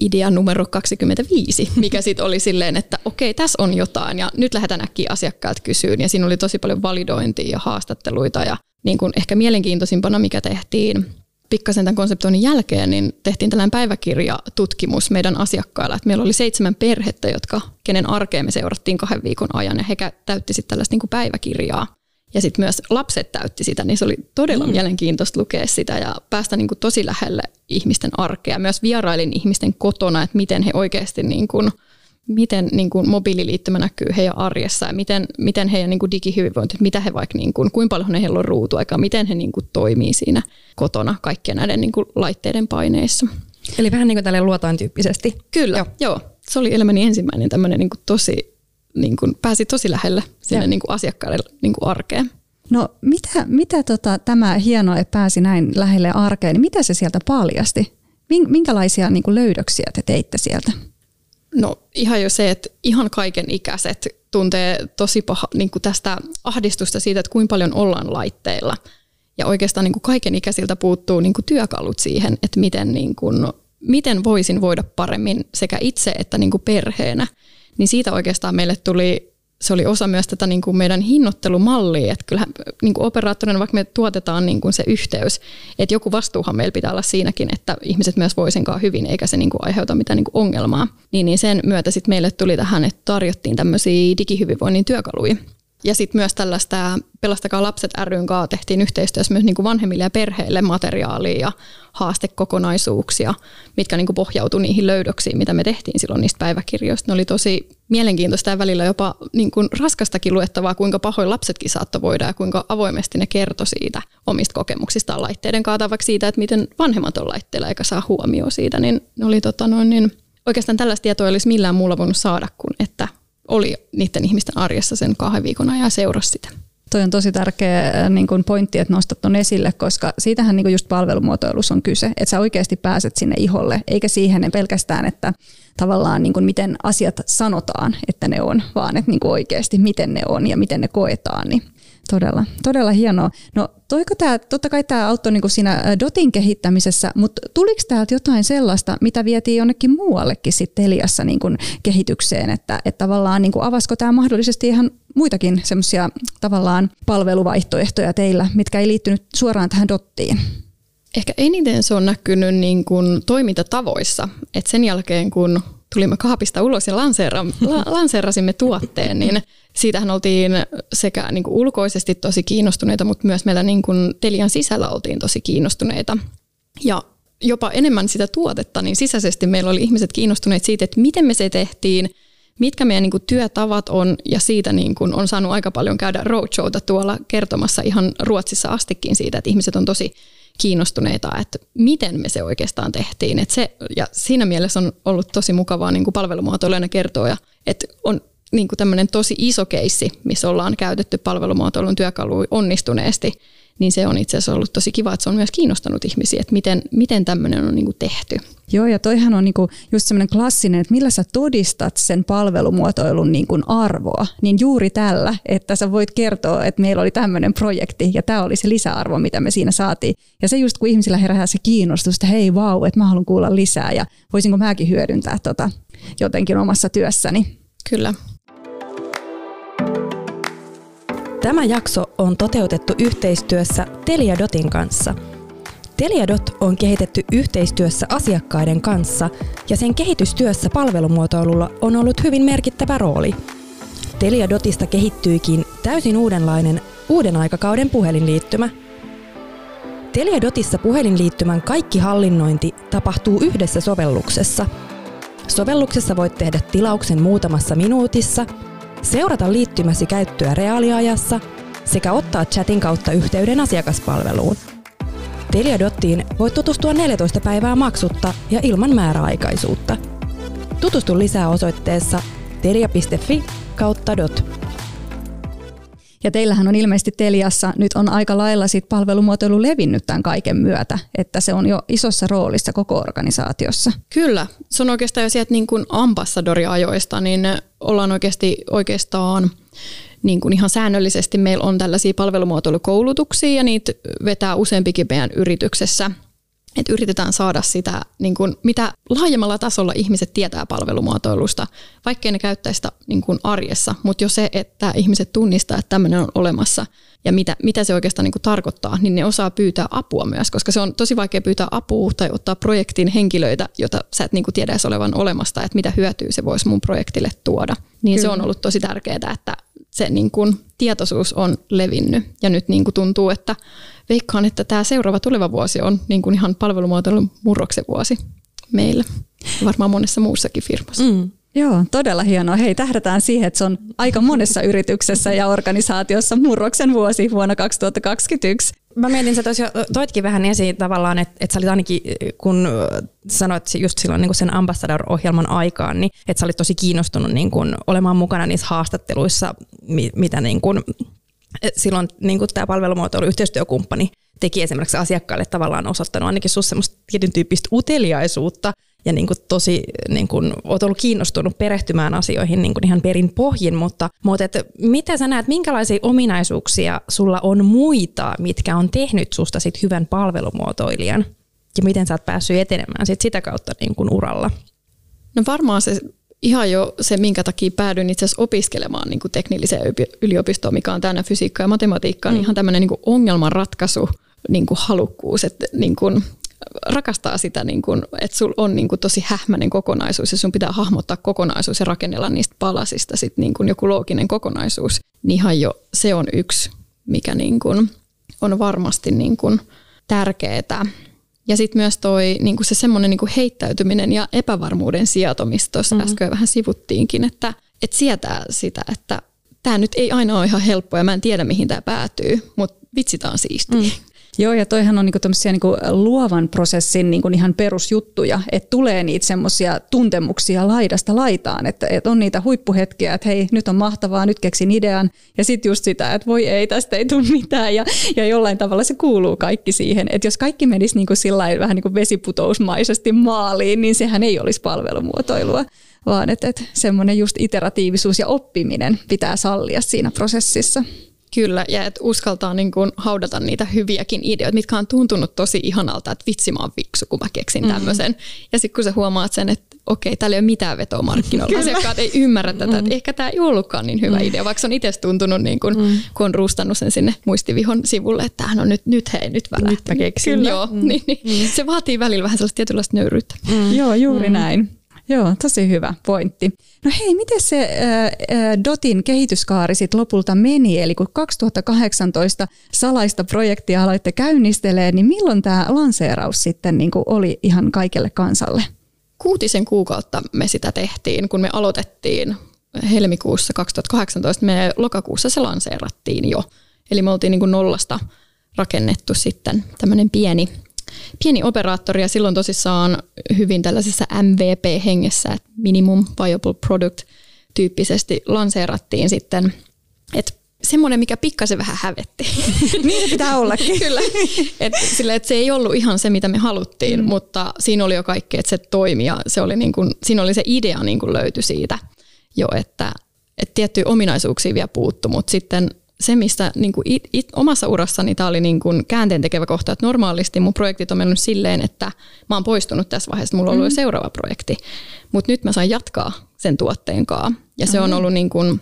idea numero 25, mikä sitten oli silleen, että okei, tässä on jotain ja nyt lähdetään äkkiä asiakkaat kysyyn ja siinä oli tosi paljon validointia ja haastatteluita ja niin kuin ehkä mielenkiintoisimpana, mikä tehtiin pikkasen tämän konseptoinnin jälkeen, niin tehtiin tällainen päiväkirjatutkimus meidän asiakkailla. Että meillä oli seitsemän perhettä, jotka, kenen arkeen me seurattiin kahden viikon ajan, ja he täytti sitten tällaista niin kuin päiväkirjaa. Ja sitten myös lapset täytti sitä, niin se oli todella mm. mielenkiintoista lukea sitä ja päästä niin kuin tosi lähelle ihmisten arkea. Myös vierailin ihmisten kotona, että miten he oikeasti niin kuin miten niin kuin mobiililiittymä näkyy heidän arjessa ja miten, miten heidän niin kuin digihyvinvointi, mitä he vaikka, niin kuin, kuinka paljon heillä on ruutuaikaa, miten he niin kuin toimii siinä kotona kaikkien näiden niin kuin laitteiden paineissa. Eli vähän niin kuin tälle luotaan tyyppisesti. Kyllä, joo. joo. Se oli elämäni ensimmäinen tämmöinen niin kuin tosi, niin kuin, pääsi tosi lähelle sinne niin kuin asiakkaille niin kuin arkeen. No mitä, mitä tota, tämä hieno, että pääsi näin lähelle arkeen, niin mitä se sieltä paljasti? Minkälaisia niin kuin löydöksiä te teitte sieltä? No ihan jo se, että ihan kaiken ikäiset tuntee tosi paha niin kuin tästä ahdistusta siitä, että kuinka paljon ollaan laitteilla. Ja oikeastaan niin kuin kaiken ikäisiltä puuttuu niin kuin työkalut siihen, että miten, niin kuin, miten voisin voida paremmin sekä itse että niin kuin perheenä. Niin siitä oikeastaan meille tuli se oli osa myös tätä niin kuin meidän hinnoittelumallia, että kyllähän niin kuin operaattorina, vaikka me tuotetaan niin kuin se yhteys, että joku vastuuhan meillä pitää olla siinäkin, että ihmiset myös voisinkaan hyvin, eikä se niin kuin aiheuta mitään niin kuin ongelmaa. Niin, niin sen myötä sitten meille tuli tähän, että tarjottiin tämmöisiä digihyvinvoinnin työkaluja, ja sitten myös tällaista Pelastakaa lapset ryn kanssa tehtiin yhteistyössä myös niin kuin vanhemmille ja perheille materiaalia ja haastekokonaisuuksia, mitkä niin kuin pohjautui niihin löydöksiin, mitä me tehtiin silloin niistä päiväkirjoista. Ne oli tosi mielenkiintoista ja välillä jopa niin kuin raskastakin luettavaa, kuinka pahoin lapsetkin saattoi voida ja kuinka avoimesti ne kertoi siitä omista kokemuksistaan laitteiden kautta, vaikka siitä, että miten vanhemmat on laitteilla eikä saa huomioon siitä, niin ne oli tota noin, niin oikeastaan tällaista tietoa olisi millään muulla voinut saada kuin, että oli niiden ihmisten arjessa sen kahden viikon ajan ja seurasi sitä. Toi on tosi tärkeä äh, niin kuin pointti, että nostat ton esille, koska siitähän niin just palvelumuotoilussa on kyse, että sä oikeasti pääset sinne iholle, eikä siihen pelkästään, että tavallaan niin miten asiat sanotaan, että ne on, vaan että niin oikeasti miten ne on ja miten ne koetaan, niin Todella, todella hienoa. No toiko tämä, totta kai tämä auttoi niin siinä Dotin kehittämisessä, mutta tuliko täältä jotain sellaista, mitä vietiin jonnekin muuallekin sitten Eliassa niin kuin kehitykseen, että, että tavallaan niin kuin avasko tämä mahdollisesti ihan muitakin semmoisia tavallaan palveluvaihtoehtoja teillä, mitkä ei liittynyt suoraan tähän Dottiin? Ehkä eniten se on näkynyt niin kuin toimintatavoissa. Et sen jälkeen, kun tulimme kaapista ulos ja lanseera, lanseerasimme tuotteen, niin siitähän oltiin sekä niin kuin ulkoisesti tosi kiinnostuneita, mutta myös meillä niin kuin Telian sisällä oltiin tosi kiinnostuneita. Ja jopa enemmän sitä tuotetta, niin sisäisesti meillä oli ihmiset kiinnostuneet siitä, että miten me se tehtiin, mitkä meidän niin kuin työtavat on, ja siitä niin kuin on saanut aika paljon käydä roadshowta tuolla kertomassa ihan Ruotsissa astikin siitä, että ihmiset on tosi kiinnostuneita, että miten me se oikeastaan tehtiin. Et se, ja siinä mielessä on ollut tosi mukavaa niin palvelumuotoilijana kertoa, että on niin kuin tämmöinen tosi iso keissi, missä ollaan käytetty palvelumuotoilun työkaluja onnistuneesti, niin se on itse asiassa ollut tosi kiva, että se on myös kiinnostanut ihmisiä, että miten, miten tämmöinen on niin kuin tehty. Joo, ja toihan on niinku just semmoinen klassinen, että millä sä todistat sen palvelumuotoilun niinku arvoa, niin juuri tällä, että sä voit kertoa, että meillä oli tämmöinen projekti ja tämä oli se lisäarvo, mitä me siinä saatiin. Ja se just kun ihmisillä herää se kiinnostus, että hei vau, että mä haluan kuulla lisää ja voisinko mäkin hyödyntää tota jotenkin omassa työssäni. Kyllä. Tämä jakso on toteutettu yhteistyössä Teliadotin kanssa – Teliadot on kehitetty yhteistyössä asiakkaiden kanssa ja sen kehitystyössä palvelumuotoilulla on ollut hyvin merkittävä rooli. Teliadotista kehittyikin täysin uudenlainen uuden aikakauden puhelinliittymä. Teliadotissa puhelinliittymän kaikki hallinnointi tapahtuu yhdessä sovelluksessa. Sovelluksessa voit tehdä tilauksen muutamassa minuutissa, seurata liittymäsi käyttöä reaaliajassa sekä ottaa chatin kautta yhteyden asiakaspalveluun – Teliadottiin voit tutustua 14 päivää maksutta ja ilman määräaikaisuutta. Tutustu lisää osoitteessa telia.fi kautta dot. Ja teillähän on ilmeisesti Teliassa nyt on aika lailla sit palvelumuotoilu levinnyt tämän kaiken myötä, että se on jo isossa roolissa koko organisaatiossa. Kyllä, se on oikeastaan jo sieltä niin kuin ambassadoriajoista, niin ollaan oikeasti oikeastaan niin kuin ihan säännöllisesti meillä on tällaisia palvelumuotoilukoulutuksia ja niitä vetää useampikin meidän yrityksessä. Että yritetään saada sitä, niin kuin, mitä laajemmalla tasolla ihmiset tietää palvelumuotoilusta, vaikkei ne käyttäisi sitä niin kuin arjessa, mutta jo se, että ihmiset tunnistaa, että tämmöinen on olemassa ja mitä, mitä se oikeastaan niin kuin tarkoittaa, niin ne osaa pyytää apua myös, koska se on tosi vaikea pyytää apua tai ottaa projektin henkilöitä, jota sä et niin kuin tiedä olevan olemasta, että mitä hyötyä se voisi mun projektille tuoda. Niin Kyllä. se on ollut tosi tärkeää, että se niin kuin tietoisuus on levinnyt. Ja nyt niin kuin tuntuu, että veikkaan, että tämä seuraava tuleva vuosi on niin kuin ihan palvelumuotoilun murroksen vuosi meillä. Varmaan monessa muussakin firmassa. Mm. Joo, todella hienoa. Hei, tähdätään siihen, että se on aika monessa yrityksessä ja organisaatiossa murroksen vuosi vuonna 2021. Mä mietin, sä tosiaan toitkin vähän esiin tavallaan, että, että sä olit ainakin, kun sanoit just silloin niin sen Ambassador-ohjelman aikaan, niin että sä olit tosi kiinnostunut niin kuin olemaan mukana niissä haastatteluissa, mitä niin kuin, silloin niin kuin tämä palvelumuotoilu yhteistyökumppani teki esimerkiksi asiakkaille tavallaan osoittanut ainakin sinussa semmoista tietyn tyyppistä uteliaisuutta ja niin kuin tosi niin kuin, olet ollut kiinnostunut perehtymään asioihin niin kuin ihan perin pohjin, mutta, mutta että miten sä näet, minkälaisia ominaisuuksia sulla on muita, mitkä on tehnyt susta sit hyvän palvelumuotoilijan ja miten sä oot päässyt etenemään sit sitä kautta niin kuin uralla? No varmaan se ihan jo se, minkä takia päädyin itse asiassa opiskelemaan niin kuin teknilliseen yliopistoon, mikä on täynnä fysiikkaa ja matematiikkaa, niin mm. niin ihan tämmöinen niin ongelmanratkaisu niin kuin halukkuus, että niin kuin rakastaa sitä, niin kuin, että sulla on niin kuin tosi hähmäinen kokonaisuus ja sun pitää hahmottaa kokonaisuus ja rakennella niistä palasista sit niin kuin joku looginen kokonaisuus, niin ihan jo se on yksi, mikä niin kuin on varmasti niin kuin tärkeää. Ja sitten myös toi niin kuin se semmoinen niin heittäytyminen ja epävarmuuden sieto, mistä tuossa mm-hmm. äsken vähän sivuttiinkin, että, että sietää sitä, että tämä nyt ei aina ole ihan helppoa ja mä en tiedä mihin tämä päätyy, mutta vitsi tämä on siistiä. Mm. Joo, ja toihan on niinku niinku luovan prosessin niinku ihan perusjuttuja, että tulee niitä semmoisia tuntemuksia laidasta laitaan, että, että on niitä huippuhetkiä, että hei, nyt on mahtavaa, nyt keksin idean, ja sitten just sitä, että voi ei, tästä ei tule mitään, ja, ja jollain tavalla se kuuluu kaikki siihen, että jos kaikki menisi niinku sillä vähän niin kuin vesiputousmaisesti maaliin, niin sehän ei olisi palvelumuotoilua vaan että, että semmoinen just iteratiivisuus ja oppiminen pitää sallia siinä prosessissa. Kyllä, ja että uskaltaa niin kuin haudata niitä hyviäkin ideoita, mitkä on tuntunut tosi ihanalta, että vitsi mä oon viksu, kun mä keksin mm-hmm. tämmöisen. Ja sitten kun sä huomaat sen, että okei, täällä ei ole mitään vetoa markkinoilla, asiakkaat ei ymmärrä tätä, mm-hmm. että ehkä tämä ei ollutkaan niin hyvä mm-hmm. idea, vaikka se on itse tuntunut, niin kuin, mm-hmm. kun on rustannut sen sinne muistivihon sivulle, että tämähän on nyt, nyt hei, nyt välähti. Nyt mä keksin. Kyllä. Joo, mm-hmm. niin, niin, se vaatii välillä vähän sellaista tietynlaista nöyryyttä. Mm-hmm. Joo, juuri mm-hmm. näin. Joo, tosi hyvä pointti. No hei, miten se äh, Dotin kehityskaari sitten lopulta meni? Eli kun 2018 salaista projektia aloitte käynnistelee, niin milloin tämä lanseeraus sitten niin oli ihan kaikelle kansalle? Kuutisen kuukautta me sitä tehtiin, kun me aloitettiin helmikuussa 2018. Me lokakuussa se lanseerattiin jo. Eli me oltiin niin kuin nollasta rakennettu sitten tämmöinen pieni pieni operaattori ja silloin tosissaan hyvin tällaisessa MVP-hengessä, että minimum viable product tyyppisesti lanseerattiin sitten, että semmoinen, mikä pikkasen vähän hävetti. niin se pitää ollakin. Kyllä. Et sille, et se ei ollut ihan se, mitä me haluttiin, mm. mutta siinä oli jo kaikki, että se toimi ja se oli niin kuin, siinä oli se idea niin kuin löytyi siitä jo, että, että tiettyjä ominaisuuksia vielä puuttu, mutta sitten se, mistä niin kuin it, it, omassa urassani tämä oli niin kuin käänteen tekevä kohta, että normaalisti mun projektit on mennyt silleen, että mä oon poistunut tässä vaiheessa, mulla on ollut mm. jo seuraava projekti, mutta nyt mä sain jatkaa sen tuotteen kanssa. Ja se on ollut niin kuin,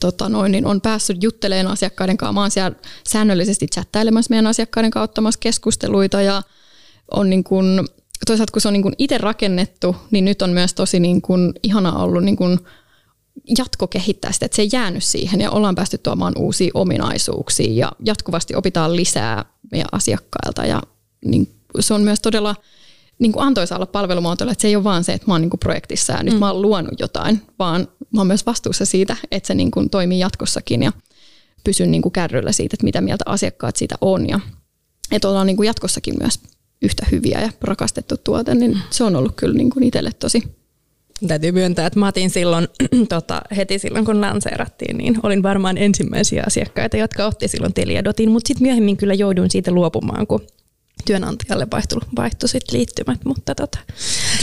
tota noin, niin on päässyt juttelemaan asiakkaiden kanssa. Mä oon siellä säännöllisesti chattailemassa meidän asiakkaiden kanssa, ottamassa keskusteluita ja on niin kuin, toisaalta kun se on niin kuin itse rakennettu, niin nyt on myös tosi niin kuin ihana ollut niin kuin jatko kehittää sitä, että se ei jäänyt siihen ja ollaan päästy tuomaan uusia ominaisuuksia ja jatkuvasti opitaan lisää meidän asiakkailta ja niin se on myös todella niin kuin antoisa olla palvelumuotoilla, että se ei ole vaan se, että mä oon niin kuin projektissa ja mm. nyt mä oon luonut jotain, vaan mä oon myös vastuussa siitä, että se niin kuin toimii jatkossakin ja pysyn niin kuin kärryllä siitä, että mitä mieltä asiakkaat siitä on ja että ollaan niin kuin jatkossakin myös yhtä hyviä ja rakastettu tuote, niin se on ollut kyllä niin kuin itselle tosi Täytyy myöntää, että mä otin silloin tota, heti silloin, kun lanseerattiin, niin olin varmaan ensimmäisiä asiakkaita, jotka otti silloin Teliadotin, mutta sitten myöhemmin kyllä jouduin siitä luopumaan, kun työnantajalle vaihtui, vaihtui sit liittymät, mutta tota,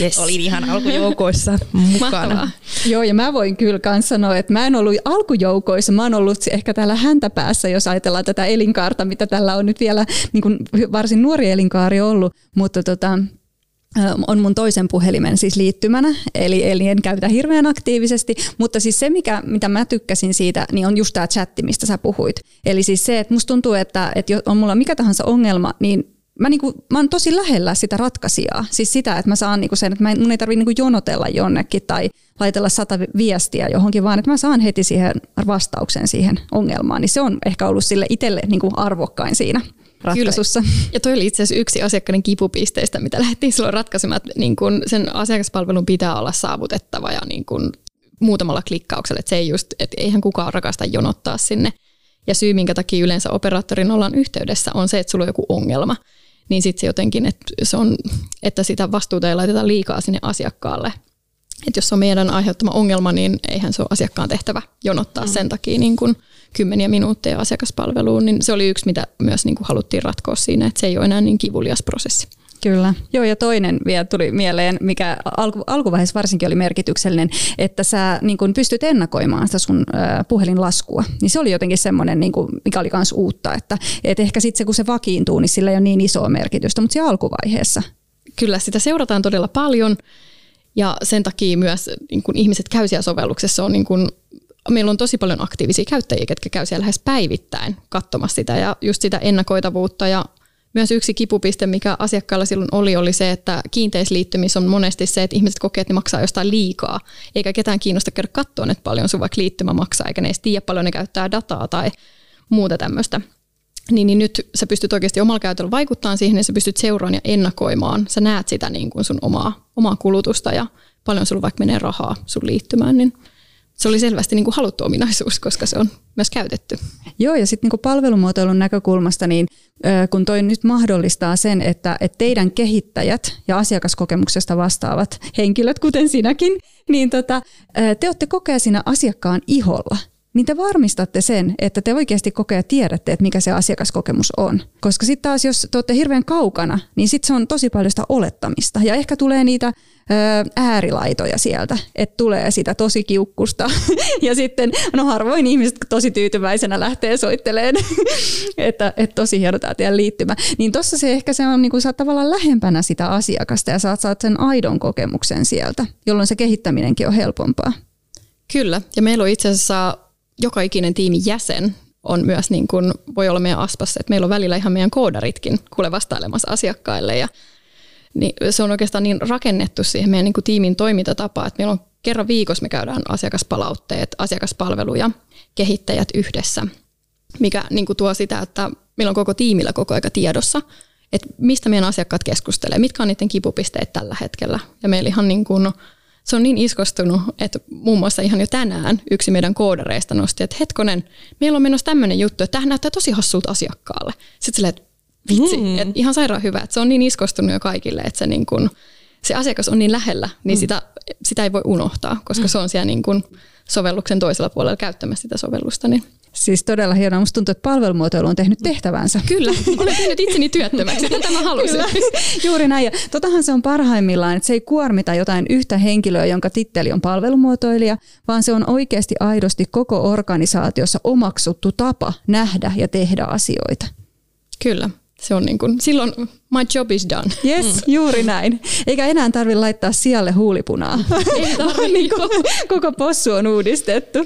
yes. olin ihan alkujoukoissa mukana. Joo, ja mä voin kyllä myös sanoa, että mä en ollut alkujoukoissa, mä oon ollut ehkä täällä häntä päässä, jos ajatellaan tätä elinkaarta, mitä tällä on nyt vielä niin kuin varsin nuori elinkaari ollut, mutta tota, on mun toisen puhelimen siis liittymänä, eli, eli en käytä hirveän aktiivisesti, mutta siis se, mikä, mitä mä tykkäsin siitä, niin on just tämä chatti, mistä sä puhuit. Eli siis se, että musta tuntuu, että, että on mulla mikä tahansa ongelma, niin mä, niinku, mä oon tosi lähellä sitä ratkaisijaa. Siis sitä, että mä saan niinku sen, että mä en, mun ei tarvitse niinku jonotella jonnekin tai laitella sata viestiä johonkin, vaan että mä saan heti siihen vastauksen siihen ongelmaan. Niin se on ehkä ollut sille itselle niinku arvokkain siinä. Ratkaisussa. Kyllä. Ja toi oli itse asiassa yksi asiakkaiden kipupisteistä, mitä lähdettiin silloin ratkaisemaan, että niin kun sen asiakaspalvelun pitää olla saavutettava ja niin kun muutamalla klikkauksella, että se ei just, että eihän kukaan rakasta jonottaa sinne. Ja syy, minkä takia yleensä operaattorin ollaan yhteydessä, on se, että sulla on joku ongelma. Niin sitten se jotenkin, että, se on, että sitä vastuuta ei laiteta liikaa sinne asiakkaalle. Että jos on meidän aiheuttama ongelma, niin eihän se ole asiakkaan tehtävä jonottaa mm. sen takia niin kuin kymmeniä minuutteja asiakaspalveluun. Niin se oli yksi, mitä myös niin kuin haluttiin ratkoa siinä, että se ei ole enää niin kivulias prosessi. Kyllä. Joo, ja toinen vielä tuli mieleen, mikä alku, alkuvaiheessa varsinkin oli merkityksellinen, että sä niin kun pystyt ennakoimaan sitä sun ä, puhelinlaskua. Niin se oli jotenkin semmoinen, niin kun, mikä oli myös uutta, että et ehkä sitten se, kun se vakiintuu, niin sillä ei ole niin isoa merkitystä, mutta siinä alkuvaiheessa. Kyllä, sitä seurataan todella paljon. Ja sen takia myös niin kun ihmiset käy siellä sovelluksessa on niin kun, meillä on tosi paljon aktiivisia käyttäjiä, ketkä käy siellä lähes päivittäin katsomassa sitä ja just sitä ennakoitavuutta ja myös yksi kipupiste, mikä asiakkailla silloin oli, oli se, että kiinteisliittymissä on monesti se, että ihmiset kokee, että ne maksaa jostain liikaa, eikä ketään kiinnosta käydä katsoa, että paljon sun vaikka liittymä maksaa, eikä ne edes tiedä paljon ne käyttää dataa tai muuta tämmöistä. Niin, niin nyt sä pystyt oikeasti omalla käytöllä vaikuttamaan siihen, ja sä pystyt seuraamaan ja ennakoimaan. Sä näet sitä niin kuin sun omaa, omaa kulutusta ja paljon sulla vaikka menee rahaa sun liittymään, niin se oli selvästi niin kuin haluttu ominaisuus, koska se on myös käytetty. Joo, ja sitten niin palvelumuotoilun näkökulmasta, niin kun toi nyt mahdollistaa sen, että, että teidän kehittäjät ja asiakaskokemuksesta vastaavat henkilöt, kuten sinäkin, niin tota, te olette kokea siinä asiakkaan iholla niin te varmistatte sen, että te oikeasti kokea ja tiedätte, että mikä se asiakaskokemus on. Koska sitten taas, jos te olette hirveän kaukana, niin sitten se on tosi paljon sitä olettamista. Ja ehkä tulee niitä ö, äärilaitoja sieltä, että tulee sitä tosi kiukkusta. ja sitten, no harvoin ihmiset tosi tyytyväisenä lähtee soitteleen, että, että tosi hieno tämä teidän liittymä. Niin tuossa se ehkä se on, niin kuin sä oot tavallaan lähempänä sitä asiakasta ja saat, saat sen aidon kokemuksen sieltä, jolloin se kehittäminenkin on helpompaa. Kyllä, ja meillä on itse asiassa joka ikinen tiimin jäsen on myös niin kuin, voi olla meidän aspassa, että meillä on välillä ihan meidän koodaritkin kuule vastailemassa asiakkaille ja niin se on oikeastaan niin rakennettu siihen meidän niin kuin tiimin toimintatapaa, että meillä on kerran viikossa me käydään asiakaspalautteet, asiakaspalvelu ja kehittäjät yhdessä, mikä niin kuin tuo sitä, että meillä on koko tiimillä koko aika tiedossa, että mistä meidän asiakkaat keskustelee, mitkä on niiden kipupisteet tällä hetkellä. Ja meillä ihan niin kuin se on niin iskostunut, että muun muassa ihan jo tänään yksi meidän koodareista nosti, että hetkonen, meillä on menossa tämmöinen juttu, että tähän näyttää tosi hassulta asiakkaalle. Sitten silleen, että vitsi, mm. että ihan sairaan hyvä, että se on niin iskostunut jo kaikille, että se, niin kun, se asiakas on niin lähellä, niin mm. sitä, sitä ei voi unohtaa, koska mm. se on siellä niin kun sovelluksen toisella puolella käyttämässä sitä sovellusta. Niin Siis todella hienoa. Musta tuntuu, että palvelumuotoilu on tehnyt tehtävänsä. Kyllä, olen tehnyt itseni työttömäksi. Tätä mä halusin. Kyllä. Juuri näin. Ja totahan se on parhaimmillaan, että se ei kuormita jotain yhtä henkilöä, jonka titteli on palvelumuotoilija, vaan se on oikeasti aidosti koko organisaatiossa omaksuttu tapa nähdä ja tehdä asioita. Kyllä se on niin kuin, silloin my job is done. Yes, mm. juuri näin. Eikä enää tarvitse laittaa sijalle huulipunaa. Ei tarvitse. niin kuin, koko possu on uudistettu.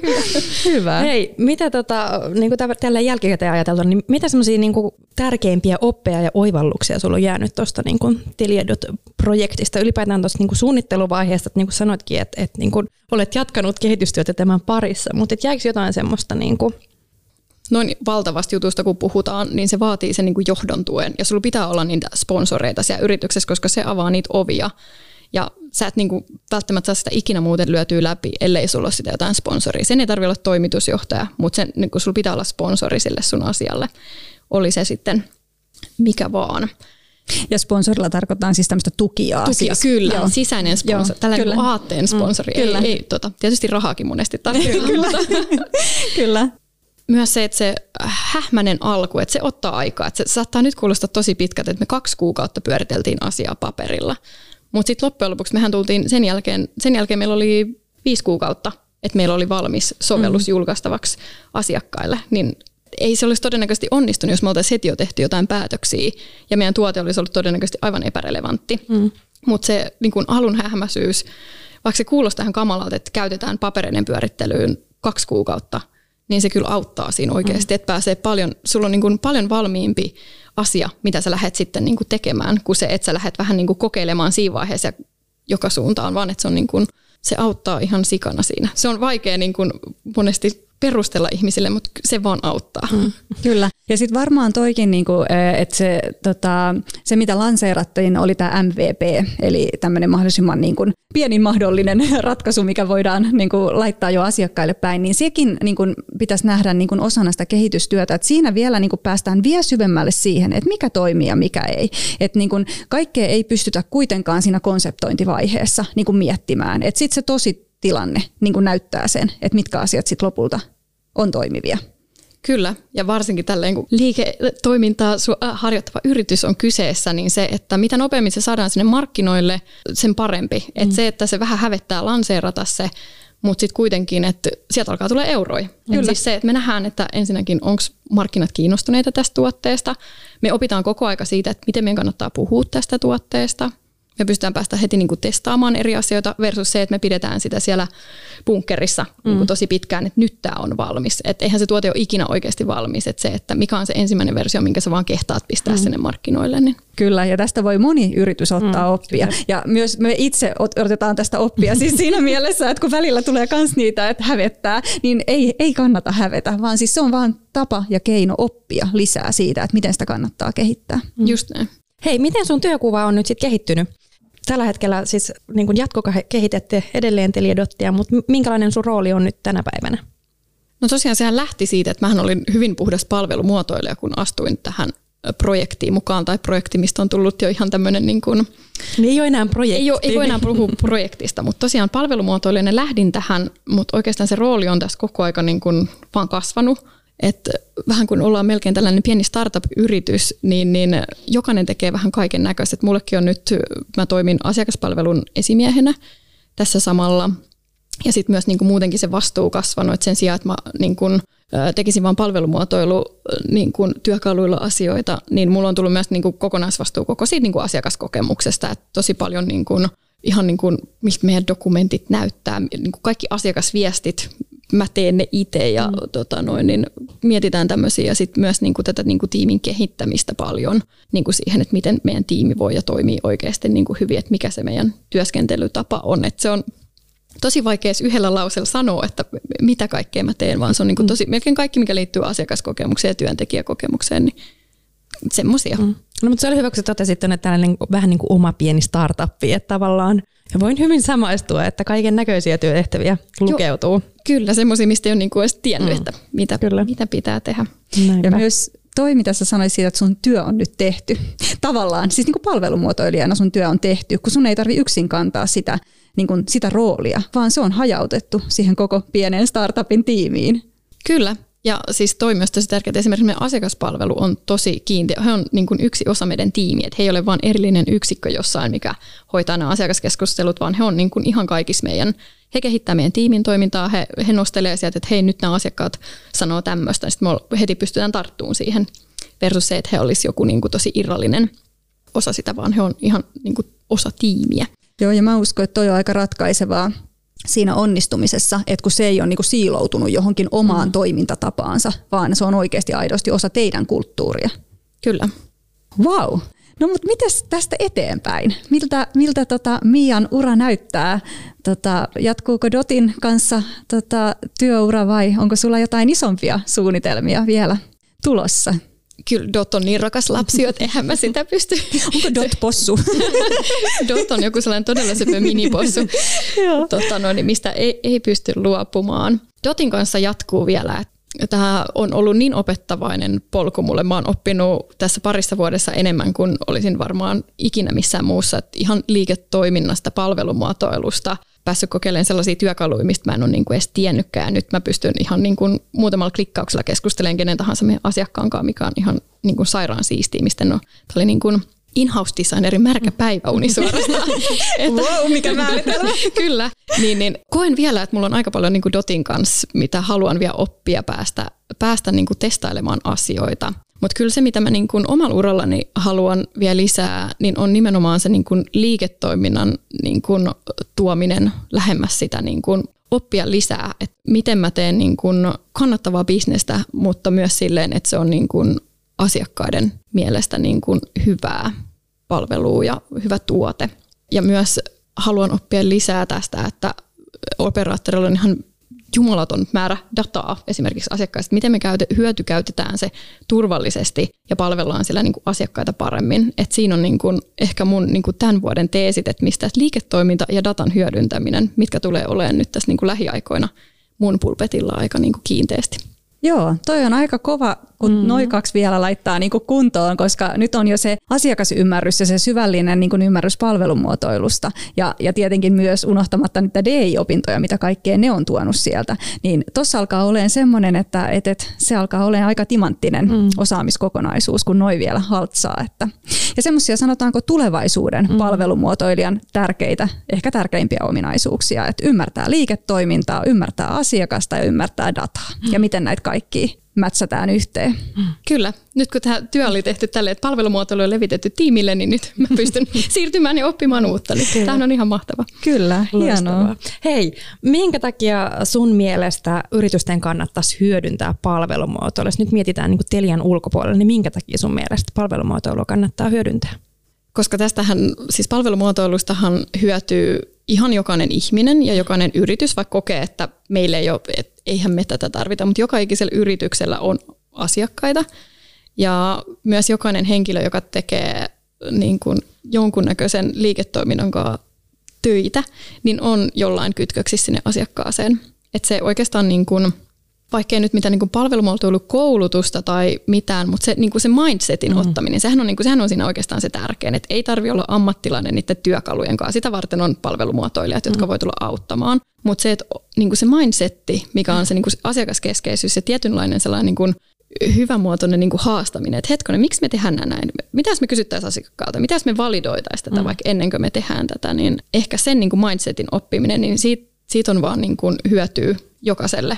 Hyvä. Hei, mitä tota, niin kuin tällä jälkikäteen ajateltu, niin mitä semmoisia niin tärkeimpiä oppeja ja oivalluksia sulla on jäänyt tuosta niin Tiliedot-projektista, ylipäätään tuosta niin suunnitteluvaiheesta, että niin kuin sanoitkin, että, että niin kuin olet jatkanut kehitystyötä tämän parissa, mutta jäikö jotain semmoista niin kuin noin valtavasta jutusta kun puhutaan, niin se vaatii sen niin kuin johdon tuen. Ja sulla pitää olla niitä sponsoreita siellä yrityksessä, koska se avaa niitä ovia. Ja sä et niin kuin välttämättä saa sitä ikinä muuten lyötyä läpi, ellei sulla ole sitä jotain sponsoria. Sen ei tarvitse olla toimitusjohtaja, mutta sen, niin kuin sulla pitää olla sponsori sille sun asialle. Oli se sitten mikä vaan. Ja sponsorilla tarkoittaa siis tämmöistä tukia. Tukia, siis. kyllä. Joo. Sisäinen sponsori, Joo, tällainen kyllä. aatteen mm, sponsori. Mm, kyllä. Ei, ei, tota, tietysti rahaakin monesti tarvitsee. kyllä. kyllä myös se, että se hähmänen alku, että se ottaa aikaa. Että se saattaa nyt kuulostaa tosi pitkältä, että me kaksi kuukautta pyöriteltiin asiaa paperilla. Mutta sitten loppujen lopuksi mehän tultiin sen jälkeen, sen jälkeen meillä oli viisi kuukautta, että meillä oli valmis sovellus mm. julkaistavaksi asiakkaille. Niin ei se olisi todennäköisesti onnistunut, jos me oltaisiin heti jo tehty jotain päätöksiä ja meidän tuote olisi ollut todennäköisesti aivan epärelevantti. Mm. Mutta se niin kun alun hähmäisyys, vaikka se kuulostaa ihan kamalalta, että käytetään papereiden pyörittelyyn kaksi kuukautta – niin se kyllä auttaa siinä oikeasti, mm. että pääsee paljon, sulla on niin kuin paljon valmiimpi asia, mitä sä lähdet sitten niin kuin tekemään, kun se, että sä lähdet vähän niin kuin kokeilemaan siinä vaiheessa joka suuntaan, vaan että se, on niin kuin, se auttaa ihan sikana siinä. Se on vaikea niin kuin monesti perustella ihmisille, mutta se vaan auttaa. Mm. Kyllä. Ja sitten varmaan toikin, niinku, että se, tota, se mitä lanseerattiin oli tämä MVP, eli tämmöinen mahdollisimman niinku, pienin mahdollinen ratkaisu, mikä voidaan niinku, laittaa jo asiakkaille päin, niin sekin niinku, pitäisi nähdä niinku, osana sitä kehitystyötä, että siinä vielä niinku, päästään vielä syvemmälle siihen, että mikä toimii ja mikä ei. Että niinku, kaikkea ei pystytä kuitenkaan siinä konseptointivaiheessa niinku, miettimään. Sitten se tosi tilanne niin kuin näyttää sen, että mitkä asiat sitten lopulta on toimivia. Kyllä, ja varsinkin tälleen kun liiketoimintaa äh, harjoittava yritys on kyseessä, niin se, että mitä nopeammin se saadaan sinne markkinoille, sen parempi. Mm. Että se, että se vähän hävettää lanseerata se, mutta sitten kuitenkin, että sieltä alkaa tulla euroja. Kyllä. Siis se, että me nähdään, että ensinnäkin onko markkinat kiinnostuneita tästä tuotteesta. Me opitaan koko aika siitä, että miten meidän kannattaa puhua tästä tuotteesta – me pystytään päästä heti niin kuin testaamaan eri asioita versus se, että me pidetään sitä siellä bunkkerissa mm. niin kuin tosi pitkään, että nyt tämä on valmis. Että eihän se tuote ole ikinä oikeasti valmis. Että se, että mikä on se ensimmäinen versio, minkä sä vaan kehtaat pistää mm. sinne markkinoille. Niin. Kyllä, ja tästä voi moni yritys ottaa mm. oppia. Ja myös me itse otetaan tästä oppia siis siinä mielessä, että kun välillä tulee myös niitä, että hävettää, niin ei, ei kannata hävetä, vaan siis se on vaan tapa ja keino oppia lisää siitä, että miten sitä kannattaa kehittää. Mm. Just näin. Hei, miten sun työkuva on nyt sitten kehittynyt? Tällä hetkellä siis niin kuin jatkokehitätte edelleen Teliedottia, mutta minkälainen sun rooli on nyt tänä päivänä? No tosiaan sehän lähti siitä, että mähän olin hyvin puhdas palvelumuotoilija, kun astuin tähän projektiin mukaan, tai projekti, mistä on tullut jo ihan tämmöinen... Niin kuin, niin ei ole enää projekti. Ei, ole, ei voi enää puhua projektista, mutta tosiaan palvelumuotoilijana lähdin tähän, mutta oikeastaan se rooli on tässä koko aika niin kuin vaan kasvanut että vähän kun ollaan melkein tällainen pieni startup-yritys, niin, niin jokainen tekee vähän kaiken näköistä. Mullekin on nyt, mä toimin asiakaspalvelun esimiehenä tässä samalla. Ja sitten myös niin kuin muutenkin se vastuu kasvanut, että sen sijaan, että mä niin kuin, tekisin vain palvelumuotoilu niin kuin työkaluilla asioita, niin mulla on tullut myös niin kuin kokonaisvastuu koko siitä niin kuin asiakaskokemuksesta. Että tosi paljon niin kuin, ihan niin kuin, meidän dokumentit näyttää, niin kuin kaikki asiakasviestit, mä teen ne itse ja mm. tota noin, niin mietitään tämmöisiä ja sitten myös niin kuin tätä niin kuin tiimin kehittämistä paljon niin kuin siihen, että miten meidän tiimi voi ja toimii oikeasti niin kuin hyvin, että mikä se meidän työskentelytapa on. Että se on tosi vaikea yhdellä lauseella sanoa, että mitä kaikkea mä teen, vaan se on niin kuin mm. tosi, melkein kaikki, mikä liittyy asiakaskokemukseen ja työntekijäkokemukseen, niin semmoisia. Mm. No, mutta se oli hyvä, kun sä totesit, että tällainen vähän niin kuin oma pieni startuppi, että tavallaan ja voin hyvin samaistua, että kaiken näköisiä työtehtäviä lukeutuu. Joo, kyllä, semmoisia, mistä ei ole niinku edes tiennyt, mm. että mitä, kyllä. mitä pitää tehdä. Näinpä. Ja myös toi, mitä sä sanoit siitä, että sun työ on nyt tehty. Tavallaan, siis niin kuin palvelumuotoilijana sun työ on tehty, kun sun ei tarvi yksin kantaa sitä, niin kuin sitä roolia, vaan se on hajautettu siihen koko pienen startupin tiimiin. Kyllä, ja siis toi myös tosi tärkeää, että esimerkiksi meidän asiakaspalvelu on tosi kiinteä. He on niin kuin yksi osa meidän tiimiä, että he ei ole vain erillinen yksikkö jossain, mikä hoitaa nämä asiakaskeskustelut, vaan he on niin kuin ihan kaikissa meidän, he kehittää meidän tiimin toimintaa, he, he nostelee sieltä, että hei nyt nämä asiakkaat sanoo tämmöistä, sitten me heti pystytään tarttumaan siihen versus se, että he olisi joku niin kuin tosi irrallinen osa sitä, vaan he on ihan niin kuin osa tiimiä. Joo, ja mä uskon, että toi on aika ratkaisevaa siinä onnistumisessa, että kun se ei ole niin kuin siiloutunut johonkin omaan mm. toimintatapaansa, vaan se on oikeasti aidosti osa teidän kulttuuria. Kyllä. Wow. No mutta mitäs tästä eteenpäin? Miltä, miltä tota Mian ura näyttää? Tota, jatkuuko Dotin kanssa tota, työura vai onko sulla jotain isompia suunnitelmia vielä tulossa? Kyllä Dot on niin rakas lapsi, että eihän mä sitä pysty. Onko Dot possu? Dot on joku sellainen todella sepö minipossu, tota, no, niin mistä ei, ei pysty luopumaan. Dotin kanssa jatkuu vielä, tämä on ollut niin opettavainen polku mulle. Mä oon oppinut tässä parissa vuodessa enemmän kuin olisin varmaan ikinä missään muussa. Että ihan liiketoiminnasta, palvelumuotoilusta, päässyt kokeilemaan sellaisia työkaluja, mistä mä en ole niin kuin edes tiennytkään. Nyt mä pystyn ihan niin kuin muutamalla klikkauksella keskustelemaan kenen tahansa meidän asiakkaan mikä on ihan niin kuin sairaan siistiä, mistä no, tämä oli niin kuin in-house designerin märkä päiväuni suorastaan. että, wow, mikä määritelmä. kyllä. Niin, niin, koen vielä, että mulla on aika paljon niin kuin Dotin kanssa, mitä haluan vielä oppia päästä, päästä niin kuin testailemaan asioita. Mutta kyllä se, mitä mä niin kun omalla urallani haluan vielä lisää, niin on nimenomaan se niin kun liiketoiminnan niin kun tuominen lähemmäs sitä niin kun oppia lisää, että miten mä teen niin kun kannattavaa bisnestä, mutta myös silleen, että se on niin kun asiakkaiden mielestä niin kun hyvää palvelua ja hyvä tuote. Ja myös haluan oppia lisää tästä, että operaattorilla on ihan jumalaton määrä dataa esimerkiksi asiakkaista, miten me käytä, hyötykäytetään se turvallisesti ja palvellaan sillä niin kuin asiakkaita paremmin. Et siinä on niin kuin ehkä mun niin kuin tämän vuoden teesit, että mistä liiketoiminta ja datan hyödyntäminen, mitkä tulee olemaan nyt tässä niin kuin lähiaikoina mun pulpetilla aika niin kuin kiinteästi. Joo, toi on aika kova, kun mm. noin kaksi vielä laittaa niin kuntoon, koska nyt on jo se asiakasymmärrys ja se syvällinen niin ymmärrys palvelumuotoilusta ja, ja tietenkin myös unohtamatta niitä DI-opintoja, mitä kaikkea ne on tuonut sieltä, niin tuossa alkaa olemaan semmoinen, että, että, että se alkaa olemaan aika timanttinen mm. osaamiskokonaisuus, kun noin vielä haltsaa. Että. Ja semmoisia sanotaanko tulevaisuuden mm. palvelumuotoilijan tärkeitä, ehkä tärkeimpiä ominaisuuksia, että ymmärtää liiketoimintaa, ymmärtää asiakasta ja ymmärtää dataa mm. ja miten näitä kaikki mätsätään yhteen. Kyllä. Nyt kun tämä työ oli tehty tälle, että palvelumuotoilu on levitetty tiimille, niin nyt mä pystyn siirtymään ja oppimaan uutta. Niin tämä on ihan mahtava. Kyllä, hienoa. Hei, minkä takia sun mielestä yritysten kannattaisi hyödyntää palvelumuotoilua? Jos nyt mietitään niin Telian ulkopuolella, niin minkä takia sun mielestä palvelumuotoilua kannattaa hyödyntää? Koska tästähän, siis palvelumuotoilustahan hyötyy ihan jokainen ihminen ja jokainen yritys, vaikka kokee, että meille ei ole, että eihän me tätä tarvita, mutta joka ikisellä yrityksellä on asiakkaita ja myös jokainen henkilö, joka tekee niin kuin jonkunnäköisen liiketoiminnan kanssa töitä, niin on jollain kytköksissä sinne asiakkaaseen. Että se oikeastaan niin kuin, vaikkei nyt mitään niin palvelumuotoilukoulutusta tai mitään, mutta se, niin kuin se mindsetin mm. ottaminen, sehän on, niin kuin, sehän on siinä oikeastaan se tärkein, että ei tarvitse olla ammattilainen niiden työkalujen kanssa. Sitä varten on palvelumuotoilijat, jotka mm. voi tulla auttamaan. Mutta se, että niin kuin se mindsetti, mikä on se, niin kuin se asiakaskeskeisyys ja tietynlainen sellainen niin kuin hyvämuotoinen niin kuin haastaminen, että hetkonen, miksi me tehdään näin? Mitä me kysyttäisiin asiakkaalta? Mitä me validoitaisiin tätä mm. vaikka ennen kuin me tehdään tätä? Niin ehkä sen niin kuin mindsetin oppiminen, niin siitä, siitä on vaan niin kuin hyötyä jokaiselle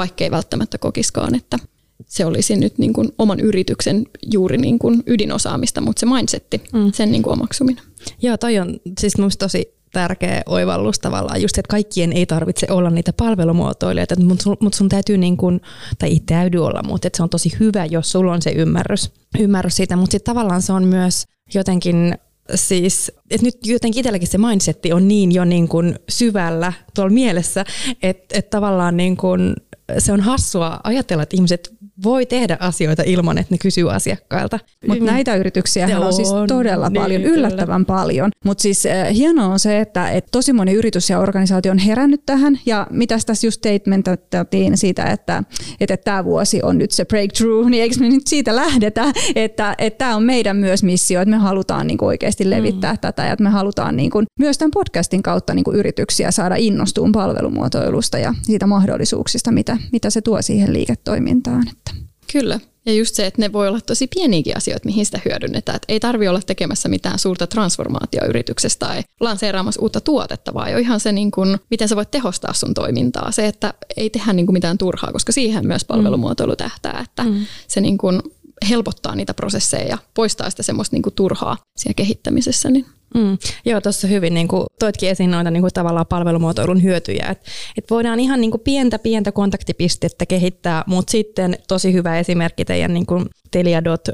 vaikkei välttämättä kokiskaan, että se olisi nyt niin kuin oman yrityksen juuri niin kuin ydinosaamista, mutta se mindsetti, mm. sen niin kuin omaksuminen. Joo, toi on siis minusta tosi tärkeä oivallus tavallaan, just että kaikkien ei tarvitse olla niitä palvelumuotoilijoita, mutta sun, mut sun täytyy, niin kuin, tai ei täydy olla, mutta että se on tosi hyvä, jos sulla on se ymmärrys, ymmärrys siitä, mutta sitten tavallaan se on myös jotenkin siis, että nyt jotenkin itselläkin se mindsetti on niin jo niin kuin syvällä tuolla mielessä, että, että tavallaan niin kuin se on hassua ajatella, että ihmiset voi tehdä asioita ilman, että ne kysyy asiakkailta. Mutta mm. näitä yrityksiä on, on siis todella niin, paljon, yllättävän kyllä. paljon. Mutta siis äh, hienoa on se, että et tosi moni yritys ja organisaatio on herännyt tähän. Ja mitä tässä just statementattiin siitä, että että tämä vuosi on nyt se breakthrough, niin eikö me nyt siitä lähdetä, että tämä on meidän myös missio, että me halutaan niinku oikeasti levittää mm. tätä ja että me halutaan niinku myös tämän podcastin kautta niinku yrityksiä saada innostuun palvelumuotoilusta ja siitä mahdollisuuksista, mitä, mitä se tuo siihen liiketoimintaan. Että. Kyllä. Ja just se, että ne voi olla tosi pieniäkin asioita, mihin sitä hyödynnetään. Että ei tarvi olla tekemässä mitään suurta transformaatioyrityksestä tai lanseeraamassa uutta tuotetta, vaan jo ihan se, niin kuin, miten sä voit tehostaa sun toimintaa. Se, että ei tehdä niin mitään turhaa, koska siihen myös palvelumuotoilu tähtää, että mm. se niin kuin helpottaa niitä prosesseja ja poistaa sitä semmoista niin turhaa siellä kehittämisessä. Niin Mm. Joo, tuossa hyvin niin kuin, toitkin esiin noita niin kuin, tavallaan palvelumuotoilun hyötyjä. Et, et voidaan ihan niin kuin, pientä pientä kontaktipistettä kehittää, mutta sitten tosi hyvä esimerkki teidän niin kuin, Teliadot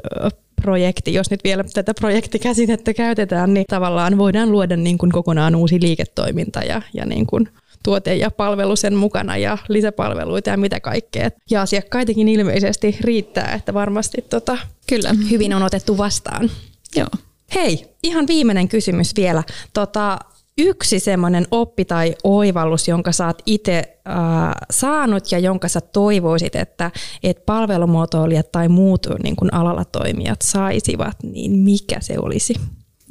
projekti, jos nyt vielä tätä projektikäsitettä käytetään, niin tavallaan voidaan luoda niin kuin kokonaan uusi liiketoiminta ja, ja niin kuin tuote ja palvelu sen mukana ja lisäpalveluita ja mitä kaikkea. Ja asiakkaitakin ilmeisesti riittää, että varmasti tota, Kyllä. hyvin on otettu vastaan. Joo. Hei, ihan viimeinen kysymys vielä. Tota, yksi semmoinen oppi tai oivallus, jonka sä oot itse äh, saanut ja jonka sä toivoisit, että et palvelumuotoilijat tai muut niin kun alalla toimijat saisivat, niin mikä se olisi?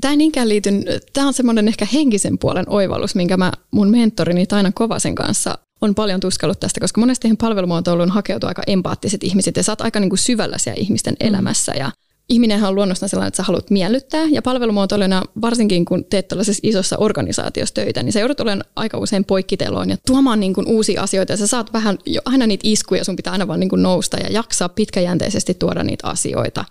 Tämä ei niinkään liity, tämä on semmoinen ehkä henkisen puolen oivallus, minkä mä mun mentorini Taina Kovasen kanssa on paljon tuskallut tästä, koska monesti palvelumuotoiluun hakeutuu aika empaattiset ihmiset ja sä oot aika niin kuin syvällä siellä ihmisten mm. elämässä ja ihminenhän on luonnostaan sellainen, että sä haluat miellyttää. Ja palvelumuotoilijana, varsinkin kun teet tällaisessa isossa organisaatiossa töitä, niin sä joudut olemaan aika usein poikkiteloon ja tuomaan niin kuin uusia asioita. Ja sä saat vähän jo aina niitä iskuja, sun pitää aina vaan niin kuin nousta ja jaksaa pitkäjänteisesti tuoda niitä asioita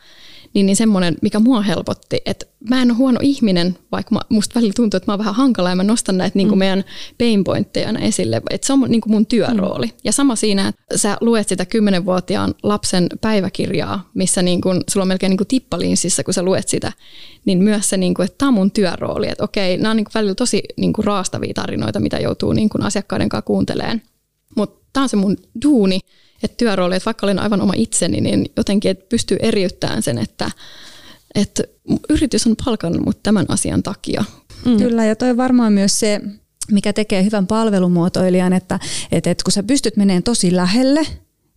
niin, niin semmoinen, mikä mua helpotti, että mä en ole huono ihminen, vaikka mä, musta välillä tuntuu, että mä oon vähän hankala ja mä nostan näitä niin kuin mm. meidän pain pointteja esille, että se on niin kuin mun työrooli. Mm. Ja sama siinä, että sä luet sitä kymmenenvuotiaan lapsen päiväkirjaa, missä niin kuin, sulla on melkein niin kuin tippalinssissä, kun sä luet sitä, niin myös se, niin kuin, että tämä on mun työrooli. Että okei, nämä on niin kuin välillä tosi niin kuin raastavia tarinoita, mitä joutuu niin kuin asiakkaiden kanssa kuuntelemaan. mutta tämä on se mun duuni, että työrooli, että vaikka olen aivan oma itseni, niin jotenkin, että pystyy eriyttämään sen, että, että yritys on palkannut mut tämän asian takia. Mm. Kyllä, ja toi varmaan myös se, mikä tekee hyvän palvelumuotoilijan, että, että, että kun sä pystyt menemään tosi lähelle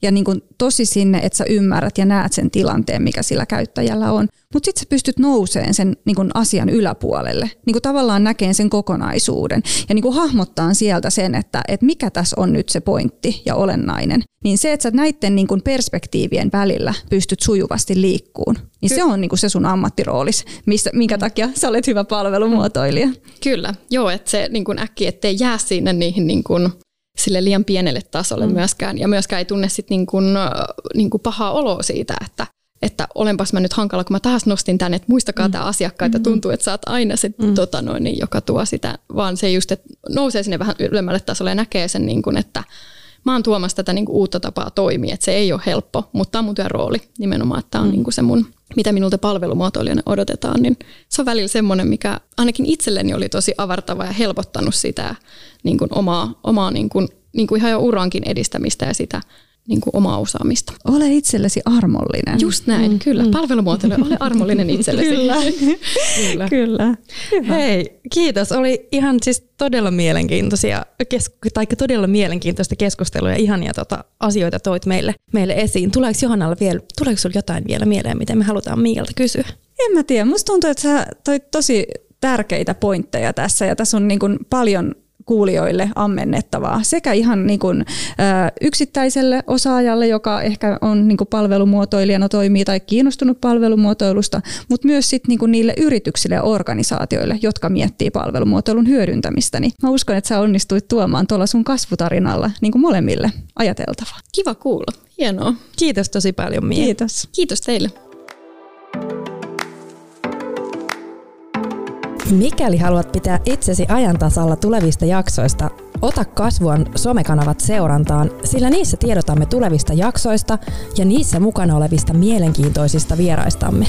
ja niin kuin tosi sinne, että sä ymmärrät ja näet sen tilanteen, mikä sillä käyttäjällä on. Mutta sitten sä pystyt nouseen sen niin kuin asian yläpuolelle, niin kuin tavallaan näkeen sen kokonaisuuden ja niin kuin hahmottaa sieltä sen, että, että mikä tässä on nyt se pointti ja olennainen. Niin se, että sä näiden niin kuin perspektiivien välillä pystyt sujuvasti liikkuun, niin Ky- se on niin kuin se sun ammattiroolis, missä, minkä takia sä olet hyvä palvelumuotoilija. Kyllä, joo, että se niin kuin äkki, ettei jää sinne niihin niin kuin sille liian pienelle tasolle mm. myöskään. Ja myöskään ei tunne sit niin kuin, niin kuin pahaa oloa siitä, että, että olenpas mä nyt hankala, kun mä taas nostin tänne, että muistakaa mm. tämä asiakkaita, mm-hmm. tuntuu, että sä oot aina se, mm. tota noin, niin, joka tuo sitä, vaan se just, että nousee sinne vähän ylemmälle tasolle ja näkee sen, niin kuin, että mä oon tuomassa tätä niin kuin uutta tapaa toimia, että se ei ole helppo, mutta tämä on mun työn rooli nimenomaan, että tämä on mm. niin kuin se mun, mitä minulta palvelumuotoilijana odotetaan, niin se on välillä semmoinen, mikä ainakin itselleni oli tosi avartava ja helpottanut sitä niin kuin omaa, omaa niin kuin, niin kuin ihan jo urankin edistämistä ja sitä niin kuin omaa osaamista. Ole itsellesi armollinen. Just näin, mm, kyllä. Mm. Palvelumuotoilija, ole armollinen itsellesi. kyllä. kyllä. kyllä. Hyvä. Hei, kiitos. Oli ihan siis todella mielenkiintoisia, tai todella mielenkiintoista keskustelua ja ihania tota, asioita toit meille, meille esiin. Tuleeko Johannalla vielä, tuleeko sinulla jotain vielä mieleen, mitä me halutaan Miialta kysyä? En mä tiedä. Musta tuntuu, että sä toit tosi tärkeitä pointteja tässä ja tässä on niin kuin paljon kuulijoille ammennettavaa sekä ihan niin kuin, yksittäiselle osaajalle, joka ehkä on niin kuin palvelumuotoilijana toimii tai kiinnostunut palvelumuotoilusta, mutta myös sit niin kuin niille yrityksille ja organisaatioille, jotka miettii palvelumuotoilun hyödyntämistä. Niin mä uskon, että sä onnistuit tuomaan tuolla sun kasvutarinalla niin kuin molemmille ajateltavaa. Kiva kuulla. Hienoa. Kiitos tosi paljon Mie. Kiitos. Kiitos teille. Mikäli haluat pitää itsesi ajan tasalla tulevista jaksoista, ota kasvuan somekanavat seurantaan, sillä niissä tiedotamme tulevista jaksoista ja niissä mukana olevista mielenkiintoisista vieraistamme.